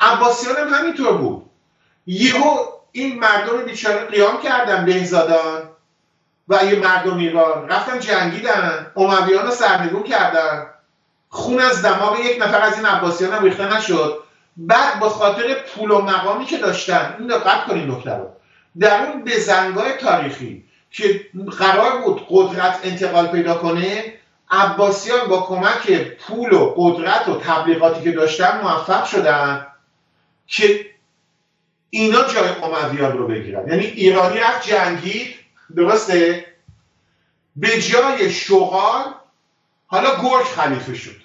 عباسیان هم همینطور بود. یهو این مردم بیچاره قیام کردن بهزادان. و یه مردم ایران رفتن جنگیدن امویان رو سرنگون کردن. خون از دماغ یک نفر از این عباسیان هم ریخته نشد. بعد با خاطر پول و مقامی که داشتن این دقت کنید نکته رو در اون بزنگاه تاریخی. که قرار بود قدرت انتقال پیدا کنه عباسیان با کمک پول و قدرت و تبلیغاتی که داشتن موفق شدن که اینا جای امویان رو بگیرن. یعنی ایرانی رفت جنگید درسته؟ به جای شغال حالا گرگ خلیفه شد.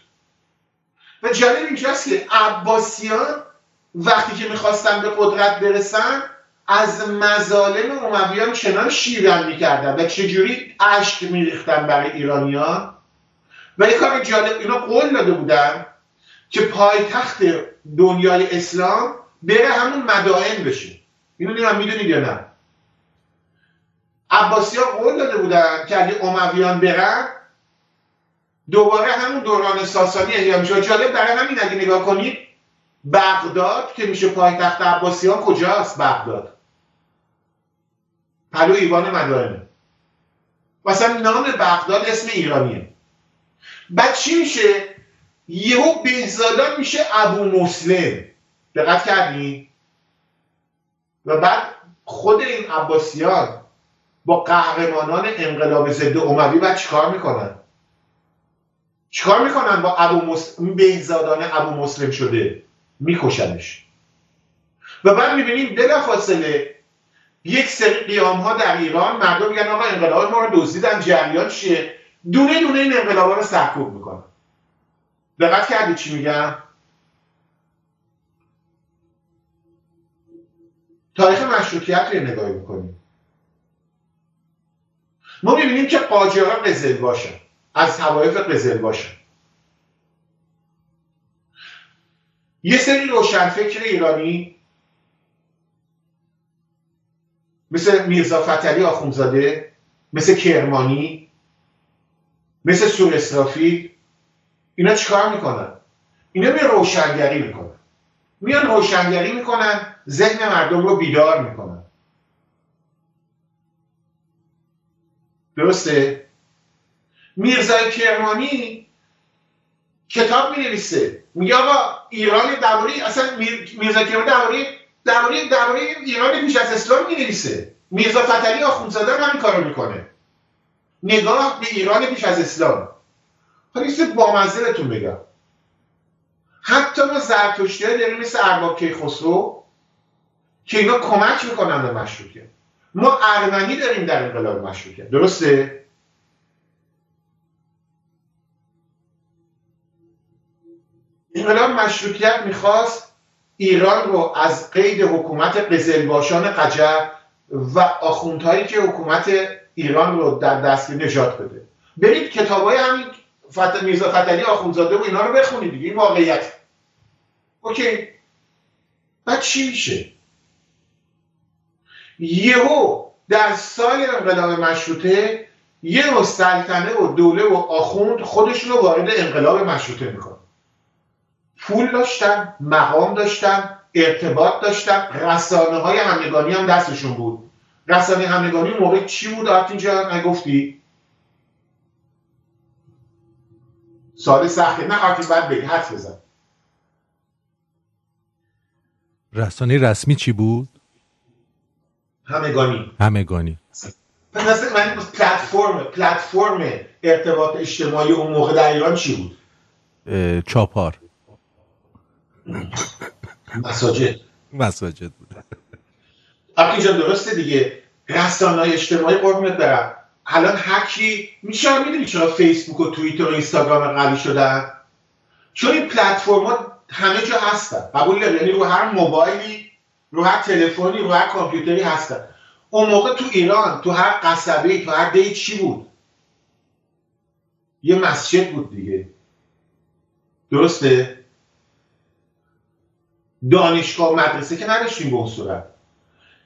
و جالب اینجاست که عباسیان وقتی که می‌خواستن به قدرت برسن از مظالم امویان چنان شیرن می‌کردن و چجوری اشک میریختن برای ایرانیان؟ و یه کار جالب اینا قول داده بودن که پایتخت دنیای اسلام بره همون مدائن بشه. اینو نیرم می‌دونید یا نه؟ عباسی ها قول داده بودن که اگه امویان برن دوباره همون دوران ساسانی احیا میشه جالب برای همین اگه نگاه کنید بغداد که میشه پایتخت عباسیان کجاست؟ بغداد. پلو ایوان مدائنه مثلا نام بغداد اسم ایرانیه. بعد چی میشه؟ یهو بهزادان میشه ابو مسلم. دقت کردی؟ و بعد خود این عباسیان با قهرمانان انقلاب ضد اموی بعد چیکار می‌کنن؟ چیکار می‌کنن با ابو مسلم بهزادان ابو مسلم شده؟ میکشنش. و بعد می‌بینیم بلافاصله یک سری قیام ها در ایران مردم میگن آقا انقلاب ما رو دزدیدن جریان چیه؟ دونه دونه این انقلاب رو سرکوب می‌کنن. دقت کردی چی میگم تاریخ مشروطیت رو نگاه می‌کنیم. ما می‌بینیم که قاجارا قزل باشن از توایف قزل باشن یه سری روشنفکر ایرانی مثل میرزا فتلی آخونزاده مثل کرمانی مثل سور اسرافی اینا چیکار می‌کنن؟ اینا میان روشنگری می‌کنن. میان روشنگری می‌کنن ذهن مردم رو بیدار می‌کنن. درسته؟ میرزای کرمانی کتاب می نویسه میگه آقا ایران درباره اصلا میرزا کرمانی درباره درباره درباره ایران پیش از اسلام می نویسه میرزا فتلی آخوندزاده هم همین کارو می‌کنه. نگاه به ایران پیش از اسلام. حالا یه بامزه بهتون بگم. حتی ما زرتشتی های داریم مثل ارباب کیخسرو که اینا کمک می‌کنن به مشروطیت. ما ارمنی داریم در انقلاب مشروطیت. درسته؟ انقلاب مشروطیت می‌خواست ایران رو از قید حکومت قزلباشان قجر و آخوندهایی که حکومت ایران رو در دست نجات بده. برید کتاب های همین فت... میرزا فتلی آخوندزاده و اینا رو بخونید دیگه این واقعیت. اوکی. بعد چی میشه؟ یهو در سال انقلاب مشروطه یه سلطنه و دوله و آخوند خودشون رو وارد انقلاب مشروطه می‌کنن. پول داشتن مقام داشتن ارتباط داشتن. رسانه های همگانی هم دستشون بود. رسانه همگانی موقع چی بود؟ آرتین جان نگفتی سال سخته. نه آرتین باید بگی. حد بزن. رسانه رسمی چی بود؟ همگانی. همگانی. پس من پلتفرم پلتفرم ارتباط اجتماعی اون موقع در ایران چی بود؟ چاپار. مساجد. مساجد بود اینجا درسته دیگه. رسانه اجتماعی قربونت برم. الان هرکی میشه می‌دونی چرا فیسبوک و توییتر و اینستاگرام قوی شدن؟ چون این پلتفرما همه جا هستن. قبول یعنی رو هر موبایلی رو هر تلفنی رو هر کامپیوتری هستن. اون موقع تو ایران تو هر قصبه تو هر دی چی بود؟ یه مسجد بود دیگه. درسته؟ دانشگاه و مدرسه که نداشتیم به اون صورت.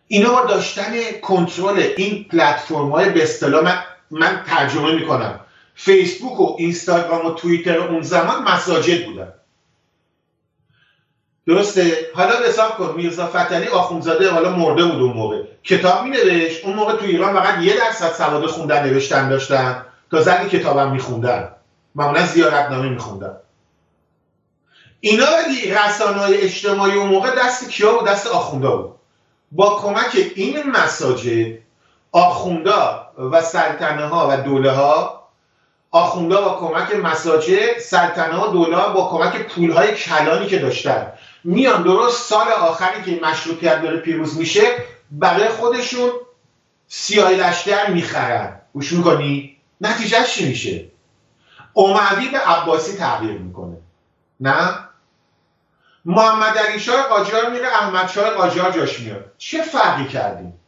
اینا با داشتن کنترل این پلتفرم های به اصطلاح من, من ترجمه می‌کنم. فیسبوک و اینستاگرام و توییتر اون زمان مساجد بودن. درسته؟ حالا حساب کن میرزا فتلی آخونزاده حالا مرده بود اون موقع. کتاب می نوشت اون موقع تو ایران فقط یه درصد سواد خوندن نوشتن داشتن. تا زنی کتابم میخوندن. معمولا زیارتنامه میخوندن. اینا ولی رسانه اجتماعی اون موقع دست کیا و دست آخونده بود. با کمک این مساجد آخوندا و سلطنه ها و دوله ها آخوندا با کمک مساجد سلطنه ها دوله ها با کمک پول های کلانی که داشتن. میان درست سال آخری که مشروطیت داره پیروز میشه برای خودشون سیاه لشکر می‌خرن. گوش می‌کنی؟ نتیجهش چی میشه؟ اموی به عباسی تغییر می‌کنه. نه؟ محمد علی شاه قاجار میره احمد شاه قاجار جاش میاد چه فرقی کردیم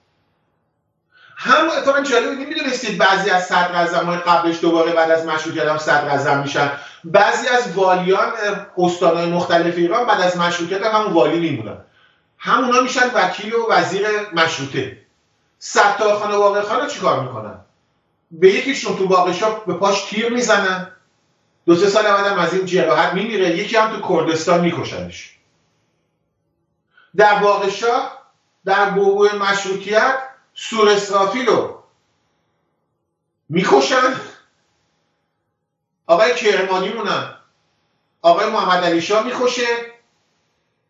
هم اتفاقا جالب نمی‌دونستید بعضی از صدر های قبلش دوباره بعد از مشروطیت هم صدر اعظم میشن. بعضی از والیان استانهای مختلف ایران بعد از مشروطیت هم همون والی میمونن. همونا میشن وکیل و وزیر مشروطه. ستارخان و واقع خان چیکار می‌کنن؟ به یکیشون تو باقشا به پاش تیر می‌زنن. دو سه سال بعدم از این جراحت میمیره یکی هم تو کردستان میکشنش. در باقشا در بوبو مشروطیت سور اسرافی رو می‌کشن. آقای کرمانی مونن آقای محمد علی شاه می‌کشه.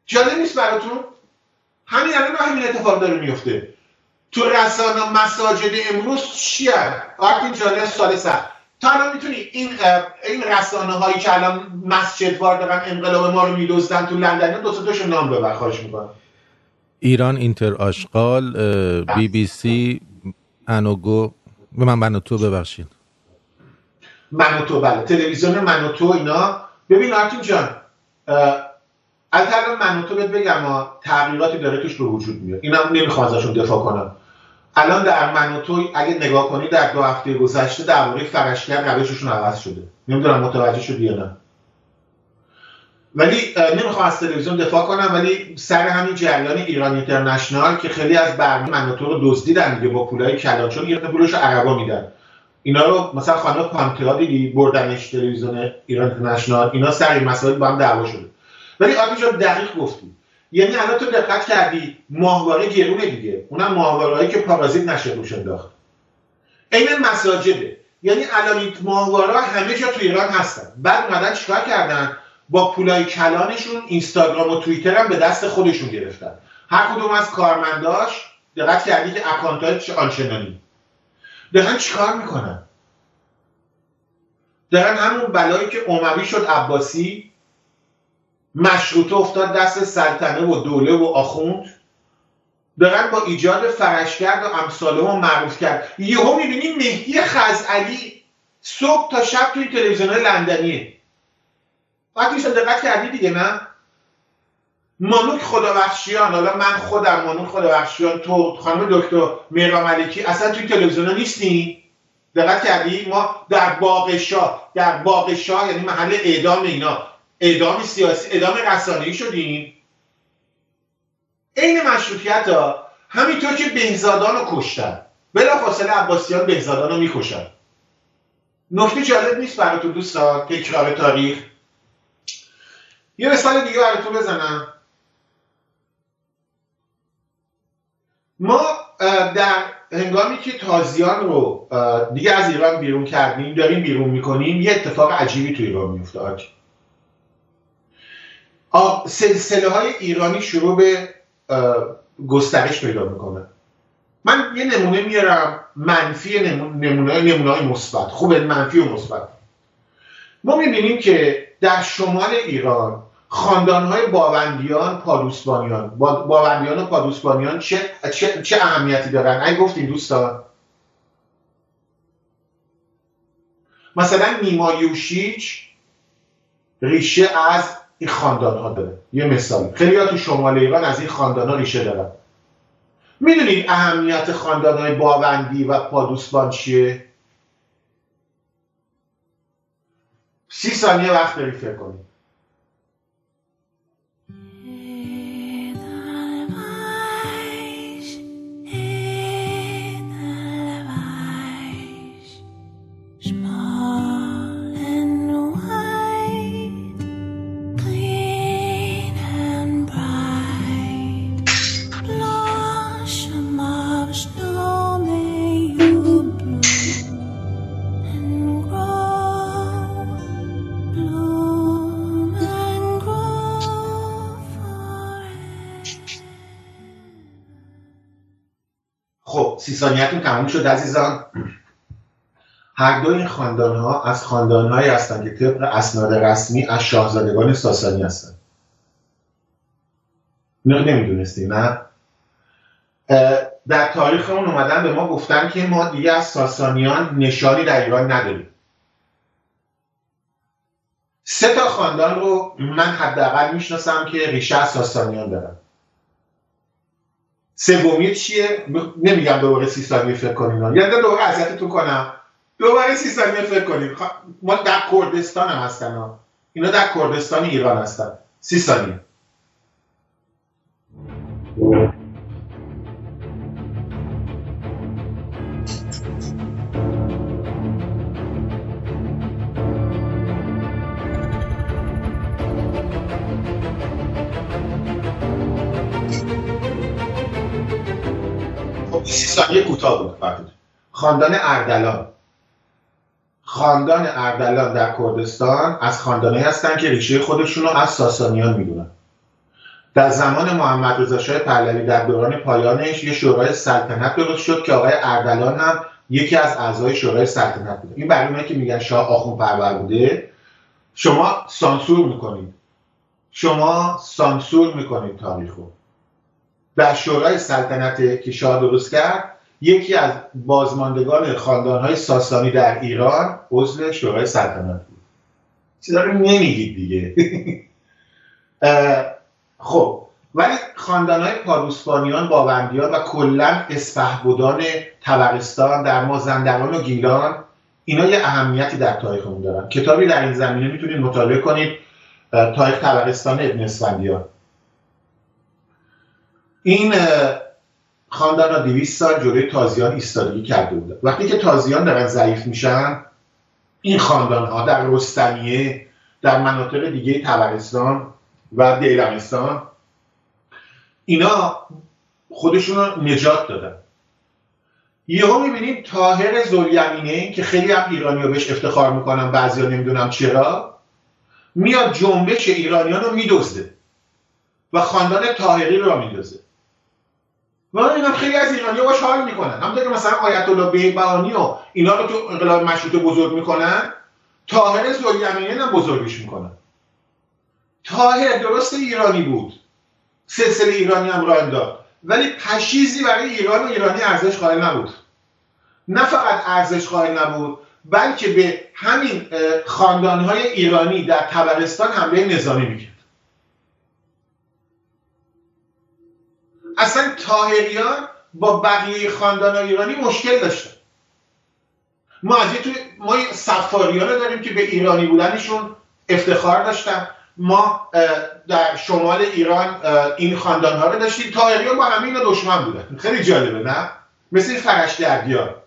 جالب نیست براتون؟ همین الان همین اتفاق داره میفته. تو رسانه مساجد امروز چیه؟ آرتین جالب سال سر تا الان می‌تونی این این رسانه هایی که الان مسجد وار دارن انقلاب ما رو میدوزدن تو لندن دو تا نام ببر خواهش می‌کنم. ایران اینتر آشغال بی بی سی انوگو به من منوتو ببخشید. منوتو بله. تلویزیون منوتو اینا. ببین آرتین جان البته منوتو بهت بگم تغییراتی داره توش به وجود میاد. اینا نمی‌خوام ازشون دفاع کنم. الان در منوتو اگه نگاه کنی در دو هفته گذشته در واقع فرشگر روششون عوض شده. نمی‌دونم متوجه شدی یا نه. ولی نمی‌خوام از تلویزیون دفاع کنم ولی سر همین جریان ایران اینترنشنال که خیلی از برنامه منوتو رو دزدیدن دیگه با پولای کلان چون ایران پولش عربا میدن. اینا رو مثلا خانم پانتیا دیدی بردنش تلویزیون ایران اینترنشنال اینا سر این مسائل با هم دعوا شده. ولی آقا جان دقیق گفتی. یعنی الان تو دقت کردی ماهواره گرونه دیگه. اونم ماهوارهایی که پارازیت نشه روش انداخت. عین مساجده. یعنی الان این ماهواره همه جا تو ایران هستن. بعد اومدن چیکار کردن؟ با پولای کلانشون اینستاگرام و توییتر هم به دست خودشون گرفتن. هر کدوم از کارمنداش دقت کردی که اکانت آنچنانی. دارن چیکار می‌کنن؟ دارن همون بلایی که اموی شد عباسی مشروطه افتاد دست سلطنه و دوله و آخوند. دارن با ایجاد فرشگرد و امثاله و معروف کرد. یهو می‌بینی مهدی خزعلی صبح تا شب توی تلویزیون لندنیه. وقتی دقت کردی دیگه نه؟ مانوک خدابخشیان حالا من خودم مانوک خدابخشیان تو خانم دکتر میرا ملکی اصلا توی تلویزیون نیستی؟ دقت کردی؟ ما در باقشا در باقشا یعنی محل اعدام اینا. اعدام سیاسی اعدام رسانه‌ای شدیم. عین مشروطیت ها همینطور که بهزادان رو کشتن. بلا فاصله عباسیان بهزادان رو می‌کشن. نکته جالب نیست براتون دوستان تکرار تاریخ. یه مثال دیگه براتون بزنم. ما در هنگامی که تازیان رو دیگه از ایران بیرون کردیم داریم بیرون می‌کنیم یه اتفاق عجیبی تو ایران میفته سلسله های ایرانی شروع به گسترش پیدا می‌کنه. من یه نمونه میارم منفی نمونه نمونه های مثبت. خوبه منفی و مثبت. ما می‌بینیم که در شمال ایران های باوندیان پادوسبانیان باوندیان و پادوسبانیان چه, چه, چه اهمیتی دارن؟ اگه گفتیم دوستان. مثلا نیما یوشیچ ریشه از این خاندان ها داره. یه مثال خیلی تو شمال ایران از این خاندان ها ریشه دارن. می‌دونید اهمیت خاندان های باوندی و پادوسبان چیه؟ سی ثانیه وقت داری فکر کنید. تموم شد عزیزان. هر دو این خاندان ها از خاندان هایی هستند که طبق اسناد رسمی از شاهزادگان ساسانی هستند اینو نمی‌دونستی نه؟ در تاریخمون اومدن به ما گفتن که ما دیگه از ساسانیان نشانی در ایران نداریم. سه تا خاندان رو من حداقل می‌شناسم که ریشه از ساسانیان دارن. سومی چیه؟ نمیگم دوباره سی فکر کنیم یعنی دوباره اذیتتون کنم. دوباره سی فکر کنیم ما در کردستان هم هستن اینا در کردستان ایران هستن. سی ثانیه کوتاه بود خاندان اردلان. خاندان اردلان در کردستان از خاندانی هستند که ریشه خودشون رو از ساسانیان می‌دونن. در زمان محمد رضا شاه پهلوی در دوران پایانش یه شورای سلطنت درست شد که آقای اردلان هم یکی از اعضای شورای سلطنت بوده. این برای که میگن شاه آخون پرور بوده شما سانسور می‌کنید. شما سانسور می‌کنید تاریخو. در شورای سلطنت که شاه درست کرد. یکی از بازماندگان خاندانهای ساسانی در ایران عضو شورای سلطنت بود. چیزا رو نمیگید دیگه. *laughs* خب ولی خاندانهای پاروسپانیان باوندیان و کلا اسپهبدان تبرستان در مازندران و گیلان اینا یه اهمیتی در تاریخمون دارن. کتابی در این زمینه می‌تونید مطالعه کنید. تاریخ تبرستان ابن اسفندیان این خاندان ها دویست سال جلوی تازیان ایستادگی کرده بودن وقتی که تازیان دارن ضعیف میشن این خاندان ها در رستمیه در مناطق دیگه تبرستان و دیلمستان اینا خودشون رو نجات دادن. یهو می‌بینیم تاهر زولیمینه که خیلی هم ایرانی ها بهش افتخار می‌کنن بعضی ها نمی‌دونم چرا میاد جنبش ایرانیان رو میدزده و خاندان تاهری رو میدزده. و اینا خیلی از ایرانی باش حال می‌کنن. همونطور که مثلا آیت الله بیبانی و اینا رو تو انقلاب مشروطه بزرگ می‌کنن طاهر زلیمینی هم بزرگش می‌کنن. طاهر درست ایرانی بود. سلسله ایرانی هم راه داد ولی پشیزی برای ایران و ایرانی ارزش قائل نبود. نه فقط ارزش قائل نبود بلکه به همین خاندانهای ایرانی در تبرستان حمله نظامی می‌کرد. اصلا تاهریان با بقیه خاندان ایرانی مشکل داشتن. ما از تو ما سفاریان رو داریم که به ایرانی بودنشون افتخار داشتن. ما در شمال ایران این خاندان ها رو داشتیم. تاهریان با همین دشمن بودن. خیلی جالبه نه؟ مثل فرش دردیار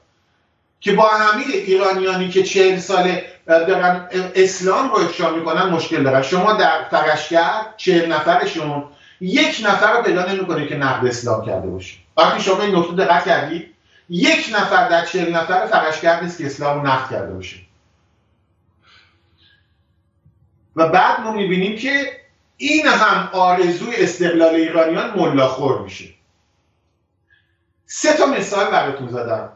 که با همه ایرانیانی که چهل ساله دارن اسلام رو افشا می‌کنن مشکل دارن. شما در فرشگرد چهل نفرشون یک نفر رو پیدا نمی‌کنه که نقد اسلام کرده باشه وقتی شما این نکته دقت کردید یک نفر در چهل نفر فرشگر نیست که اسلام رو نقد کرده باشه. و بعد ما می‌بینیم که این هم آرزوی استقلال ایرانیان ملاخور میشه. سه تا مثال براتون زدم.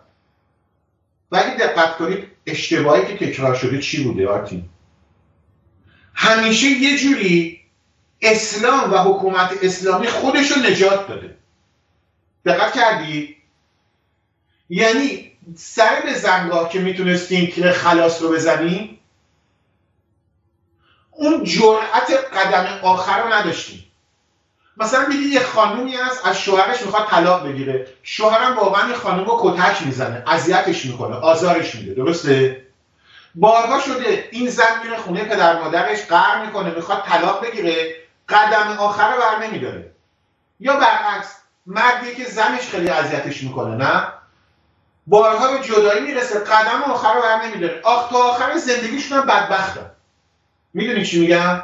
ولی دقت کنید اشتباهی که تکرار شده چی بوده آرتین؟ همیشه یه جوری اسلام و حکومت اسلامی خودش رو نجات داده. دقت کردی؟ یعنی سر به زنگاه که می‌تونستیم که خلاص رو بزنیم اون جرأت قدم آخر رو نداشتیم. مثلا میگی یه خانومی هست از شوهرش می‌خواد طلاق بگیره. شوهرم واقعا یه خانوم رو کتک می‌زنه اذیتش می‌کنه آزارش میده درسته؟ بارها شده این زن میره خونه پدر مادرش قهر می‌کنه می‌خواد طلاق بگیره. قدم آخر رو بر نمیداره. یا برعکس مردی که زنش خیلی اذیتش می‌کنه نه؟ بارها به جدایی می‌رسه قدم آخر رو بر نمیداره. آخ تا آخر زندگیشون هم بدبختن می‌دونی چی میگم؟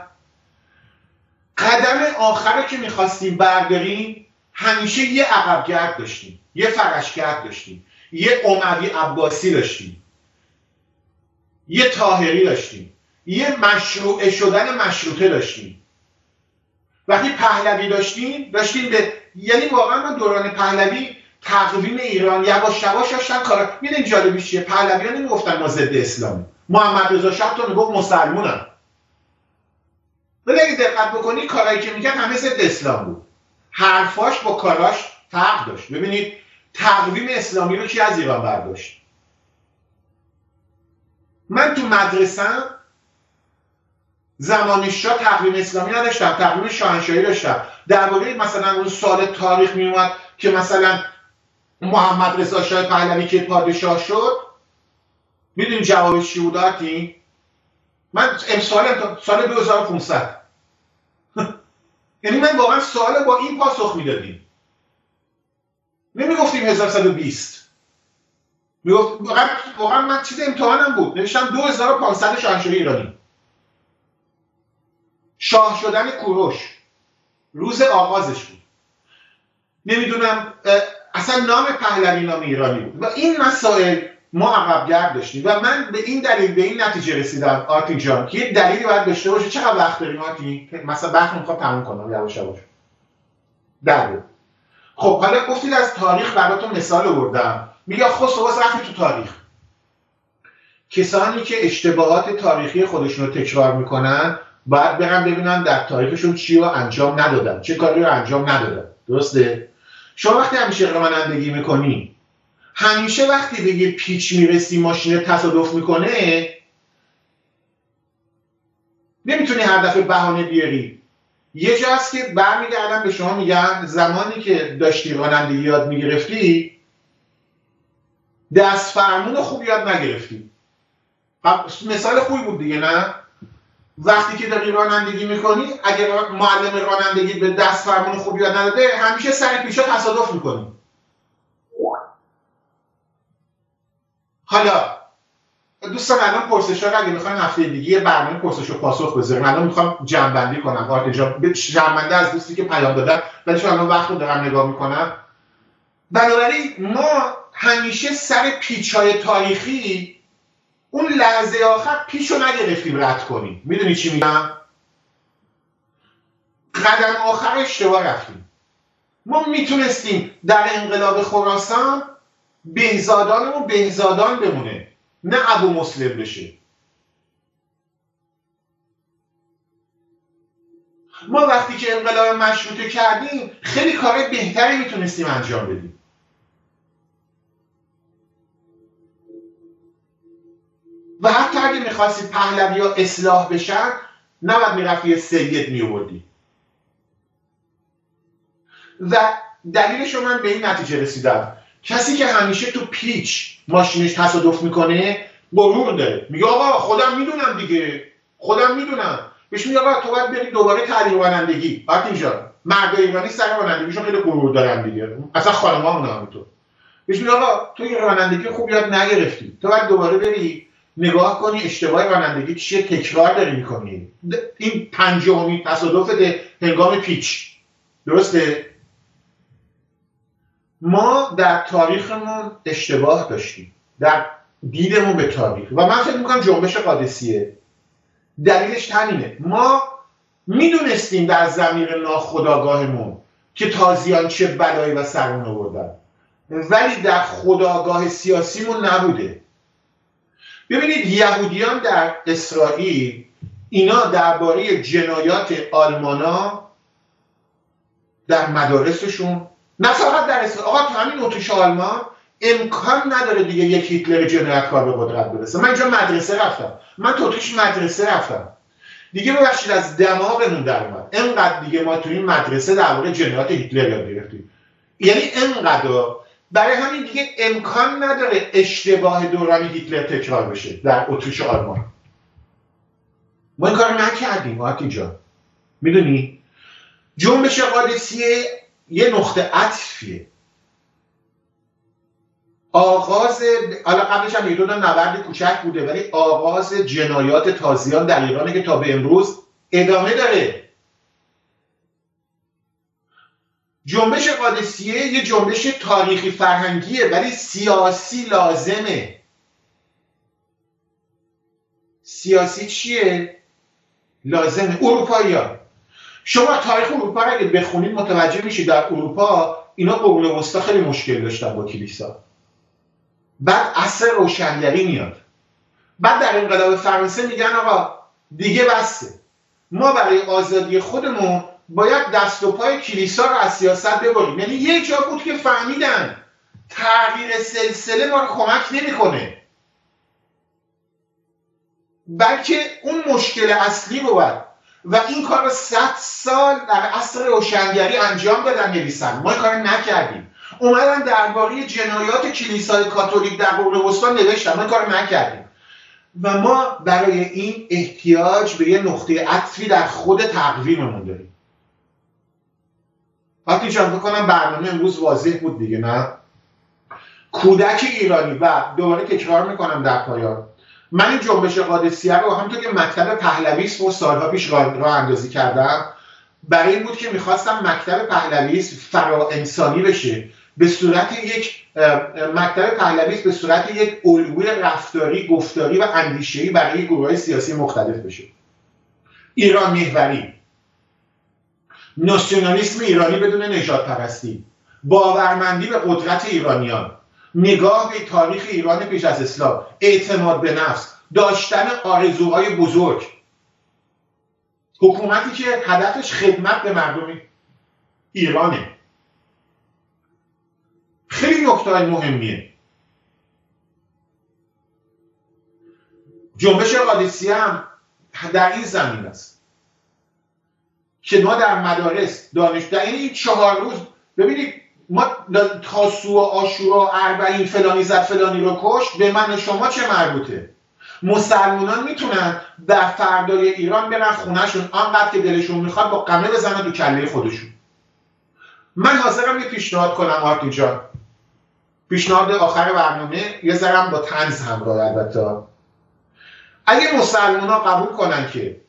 قدم آخر که می‌خواستیم برداریم همیشه یه عقبگرد داشتیم یه فرشگرد داشتیم یه عموی عباسی داشتیم یه تاهری داشتیم یه مشروع شدن مشروطه داشتیم. وقتی پهلوی داشتیم داشتیم به یعنی واقعا من دوران پهلوی تقویم ایران یواش یواش داشتن کار می‌دونین جالبیش چیه؟ پهلویان نمی‌گفتن ما ضد اسلامی. محمد رضا شاه تو می‌گفت مسلمونم. ولی اگه دقت بکنی کارهایی که می‌کرد همه ضد اسلام بود. حرفاش با کاراش فرق داشت. ببینید تقویم اسلامی رو کی از ایران برداشت؟ من تو مدرسه زمان شاه تقویم اسلامی نداشتم تقویم شاهنشاهی داشتم. درباره مثلا اون سال تاریخ میومد که مثلا محمد رضا شاه پهلوی که پادشاه شد. می‌دونی جوابش چی بود من امسال سال 2500 *laughs* یعنی من واقعا سوال با این پاسخ می‌دادیم. نمی‌گفتیم 1120 می‌گفت واقعا من چیز امتحانم بود. نوشتم 2500 شاهنشاهی ایرانی. شاه شدن کوروش. روز آغازش بود. نمی‌دونم اصلا نام پهلوی نام ایرانی بود. و این مسائل ما عقب گرد داشتیم. و من به این دلیل به این نتیجه رسیدم آرتی جان که یه دلیلی باید داشته باشه. چقدر وقت داریم آرتی مثلا بحث می‌خوام تموم کنم. یواش یواش. در خب حالا گفتید از تاریخ براتون مثال آوردم. میگه خب رفتی تو تاریخ. کسانی که اشتباهات تاریخی خودشون رو تکرار می‌کنن باید برن ببینن در تاریخشون چی رو انجام ندادن. چه کاری رو انجام ندادن. درسته؟ شما وقتی همیشه رانندگی می‌کنی همیشه وقتی به یه پیچ می‌رسی ماشین تصادف می‌کنه نمی‌تونی هر دفعه بهانه بیاری. یه جاست که برمیگردن به شما میگن زمانی که داشتی رانندگی یاد می‌گرفتی دست فرمون خوب یاد نگرفتی. خب، مثال خوبی بود دیگه نه؟ وقتی که داری رانندگی می‌کنی اگر معلم رانندگی به دست فرمون خوب یاد نداده همیشه سر پیشا تصادف می‌کنی. حالا دوستان الان پرسش ها اگه می‌خواین هفته دیگه یه برنامه پرسش و پاسخ بذاریم. الان می‌خوام جنبندی کنم. آرت جنبنده از دوستی که پیام دادن ولی چون الان وقت رو دارم نگاه می‌کنم. بنابراین ما همیشه سر پیچ های تاریخی اون لحظه آخر پیشو نگرفتیم رد کنیم. می‌دونی چی میگم؟ قدم آخر اشتباه رفتیم. ما می‌تونستیم در انقلاب خراسان بهزادانمون بهزادان بمونه نه ابو مسلم بشه. ما وقتی که انقلاب مشروطه کردیم خیلی کار بهتری می‌تونستیم انجام بدیم. و حتی اگه می‌خواستی پهلوی ها اصلاح بشن نباید می‌رفتی سید میوردی. و دلیلش رو من به این نتیجه رسیدم. کسی که همیشه تو پیچ ماشینش تصادف می‌کنه غرور داره میگه آقا خودم می‌دونم دیگه. خودم می‌دونم. بهش میگه آقا تو باید بری دوباره تعلیم رانندگی. بعد اینجا. مرد ایرانی سر رانندگیشون خیلی غرور دارن دیگه. اصلا خانم‌ها هم تو. بهش میگه آقا تو این رانندگی خوب یاد نگرفتی. تو باید دوباره بری نگاه کنی اشتباه رانندگی چیه؟ تکرار داری می‌کنی. این پنجمی تصادف هنگام پیچ. درسته؟ ما در تاریخمون اشتباه داشتیم. در دیدمون به تاریخ. و من فکر می‌کنم جنبش قادسیه. دلیلش همینه. ما می‌دونستیم در زمین ناخداگاهمون که تازیان چه بلایی و سرمون آوردن. ولی در خداگاه سیاسیمون نبوده. ببینید یهودیان در اسرائیل اینا درباره جنایات آلمانا در مدارسشون نه در اسرائیل آقا تو همین اتریش آلمان امکان نداره دیگه یک هیتلر جنایتکار به قدرت برسه. من اینجا مدرسه رفتم. من تو اتریش مدرسه رفتم. دیگه ببخشید از دماغمون در اومد. انقدر دیگه ما تو این مدرسه درباره جنایات هیتلر یاد گرفتیم. یعنی انقدر برای همین دیگه امکان نداره اشتباه دوران هیتلر تکرار بشه در اتریش آلمان. ما این کار نکردیم جان. می‌دونی؟ جنبش قادسیه یه نقطه عطفیه. آغاز حالا قبلش هم یه نبرد کوچک بوده ولی آغاز جنایات تازیان در ایرانه که تا به امروز ادامه داره. جنبش قادسیه یه جنبش تاریخی فرهنگیه ولی سیاسی لازمه. سیاسی چیه؟ لازمه. اروپایی ها. شما تاریخ اروپا رو اگه بخونید متوجه میشید در اروپا اینا قرون وسطا خیلی مشکل داشتن با کلیسا. بعد عصر روشنگری میاد. بعد در انقلاب فرانسه میگن آقا دیگه بسته ما برای آزادی خودمون باید دست و پای کلیسا رو از سیاست ببریم. یعنی یه جا بود که فهمیدن تغییر سلسله ما رو کمک نمی‌کنه. بلکه اون مشکل اصلی بود و این کار رو صد سال در عصر روشنگری انجام دادن نویسن. ما این کار نکردیم. اومدن درباره جنایات کلیسای کاتولیک در قرون وسطا نوشتن. ما این کار نکردیم. و ما برای این احتیاج به یه نقطه عطفی در خود تقویممون داریم. وقتی جان بکنم برنامه امروز واضح بود دیگه نه؟ کودک ایرانی و دوباره تکرار می‌کنم در پایان. من این جنبش قادسیه رو همونطور که مکتب پهلویس و سالها پیش راه اندازی کردم برای این بود که می‌خواستم مکتب پهلویس فرا انسانی بشه. به صورت یک مکتب پهلویس به صورت یک الگوی رفتاری گفتاری و اندیشه‌ای برای گروه سیاسی مختلف بشه. ایران محوری. ناسیونالیسم ایرانی بدون نجات پرستی باورمندی به قدرت ایرانیان نگاه به تاریخ ایران پیش از اسلام اعتماد به نفس داشتن آرزوهای بزرگ. حکومتی که هدفش خدمت به مردم ایرانه. خیلی نکته مهمیه. جنبش قادسیه هم در این زمین است. که ما در مدارس دانش در این چهار روز ببینید ما تاسو و آشورا اربعین فلانی زد فلانی رو کشت به من شما چه مربوطه؟ مسلمانان می‌تونن در فردای ایران برن خونهشون آنقدر که دلشون می‌خواد با قمه بزنن دو کله خودشون. من حاضرم یه پیشنهاد کنم آرتین جان. پیشنهاد آخر برنامه یه ذرم با تنز همراه البته. اگه مسلمان ها قبول کنن که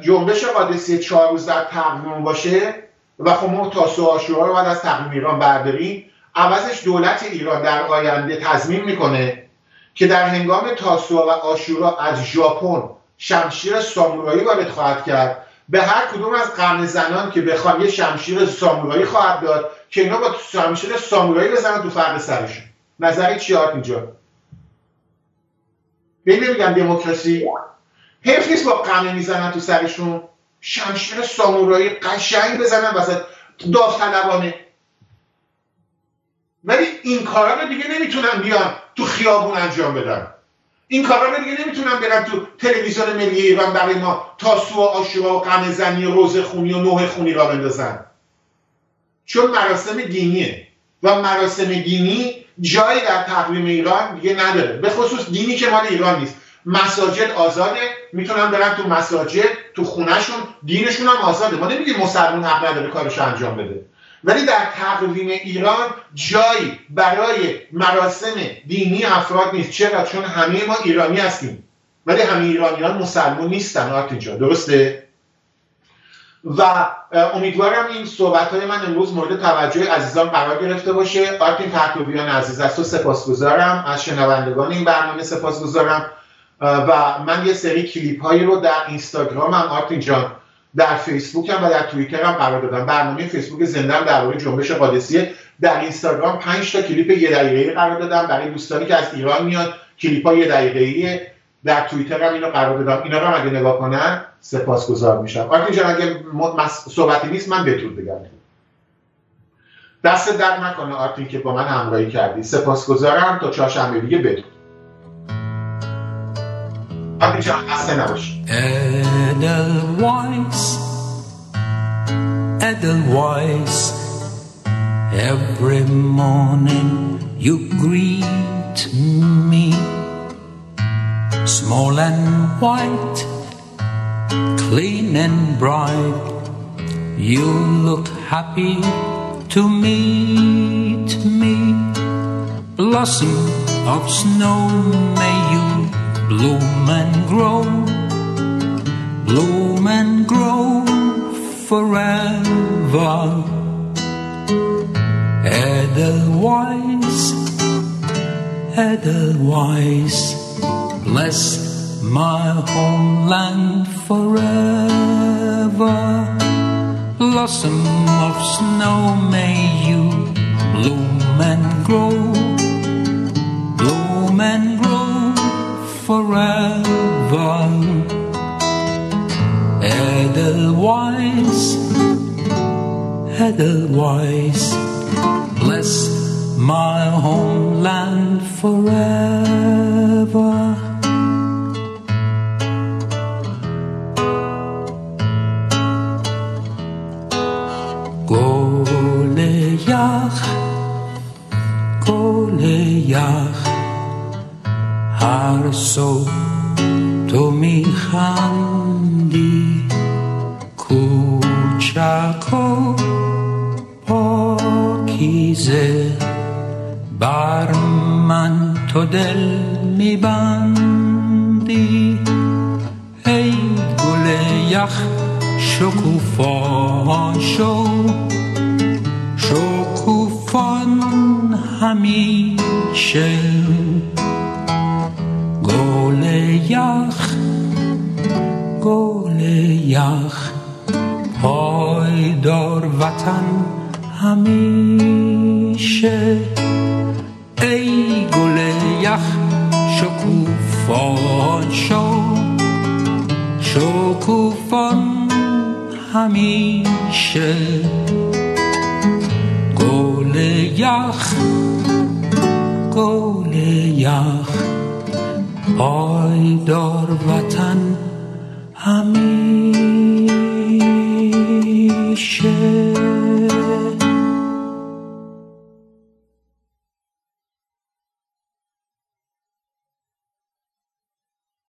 جنبش قادسی چهار روز در تقویم باشه و خب ما تاسو آشورا رو باید از تقویم ایران برداریم. عوضش دولت ایران در آینده تضمین می‌کنه که در هنگام تاسو و آشورا از ژاپن شمشیر سامورایی وارد خواهد کرد. به هر کدوم از قرن زنان که بخوان یه شمشیر سامورایی خواهد داد که اینا با شمشیر سامورایی بزنن تو فرق سرشون. نظری چی اینجا؟ به نمیگم دموکراسی. حیف نیست با قمه می‌زنن تو سرشون. شمشیر سامورایی قشنگ بزنن وسط داوطلبانه. ولی این کارا رو دیگه نمی‌تونن بیان تو خیابون انجام بدن. این کارا رو دیگه نمی‌تونن برن تو تلویزیون ملی ایران برای ما تاسو و آشورا و غم زنی و روز خونی و نوه خونی را بندازن. چون مراسم دینیه و مراسم دینی جایی در تقویم ایران دیگه نداره. به خصوص دینی که مال ایران نیست. مساجد آزاده. می‌تونن برن تو مساجد تو خونهشون. دینشون هم آزاده. ما نمیگیم مسلمون حق نداره کارش انجام بده. ولی در تقویم ایران جایی برای مراسم دینی افراد نیست. چرا؟ چون همه ما ایرانی هستیم. ولی همه ایرانیان مسلمون نیستن. آرتین درسته؟ و امیدوارم این صحبت های من امروز مورد توجه عزیزان قرار گرفته باشه. آرتین پرتوبیان عزیز است و سپاسگزارم. از شنوندگان این برنامه سپاسگزارم. و من یه سری کلیپ هایی رو در اینستاگرام هم آرتین جان در فیسبوک هم و در توییتر هم قرار دادم. برنامه فیسبوک زنده درباره جنبش قادسیه. در اینستاگرام 5 تا کلیپ یه دقیقه‌ای قرار دادم. برای دوستانی که از ایران میاد کلیپ های یه دقیقه‌ای در توییتر هم اینو قرار دادم. اینا رو اگه نگاه کنن سپاسگزار میشم. آرتین جان اگه صحبتی نیست من بهتون بگم. دست درد نکنه آرتین که با من همراهی کردی. سپاسگزارم. تا چهارشنبه دیگه بدون Edelweiss, Edelweiss, every morning you greet me, small and white, clean and bright. You look happy to meet me, blossom of snow, may you bloom and grow, bloom and grow forever. Edelweiss, Edelweiss, bless my homeland forever. blossom of snow may you bloom and grow, bloom and grow forever. Edelweiss, Edelweiss, bless my homeland forever.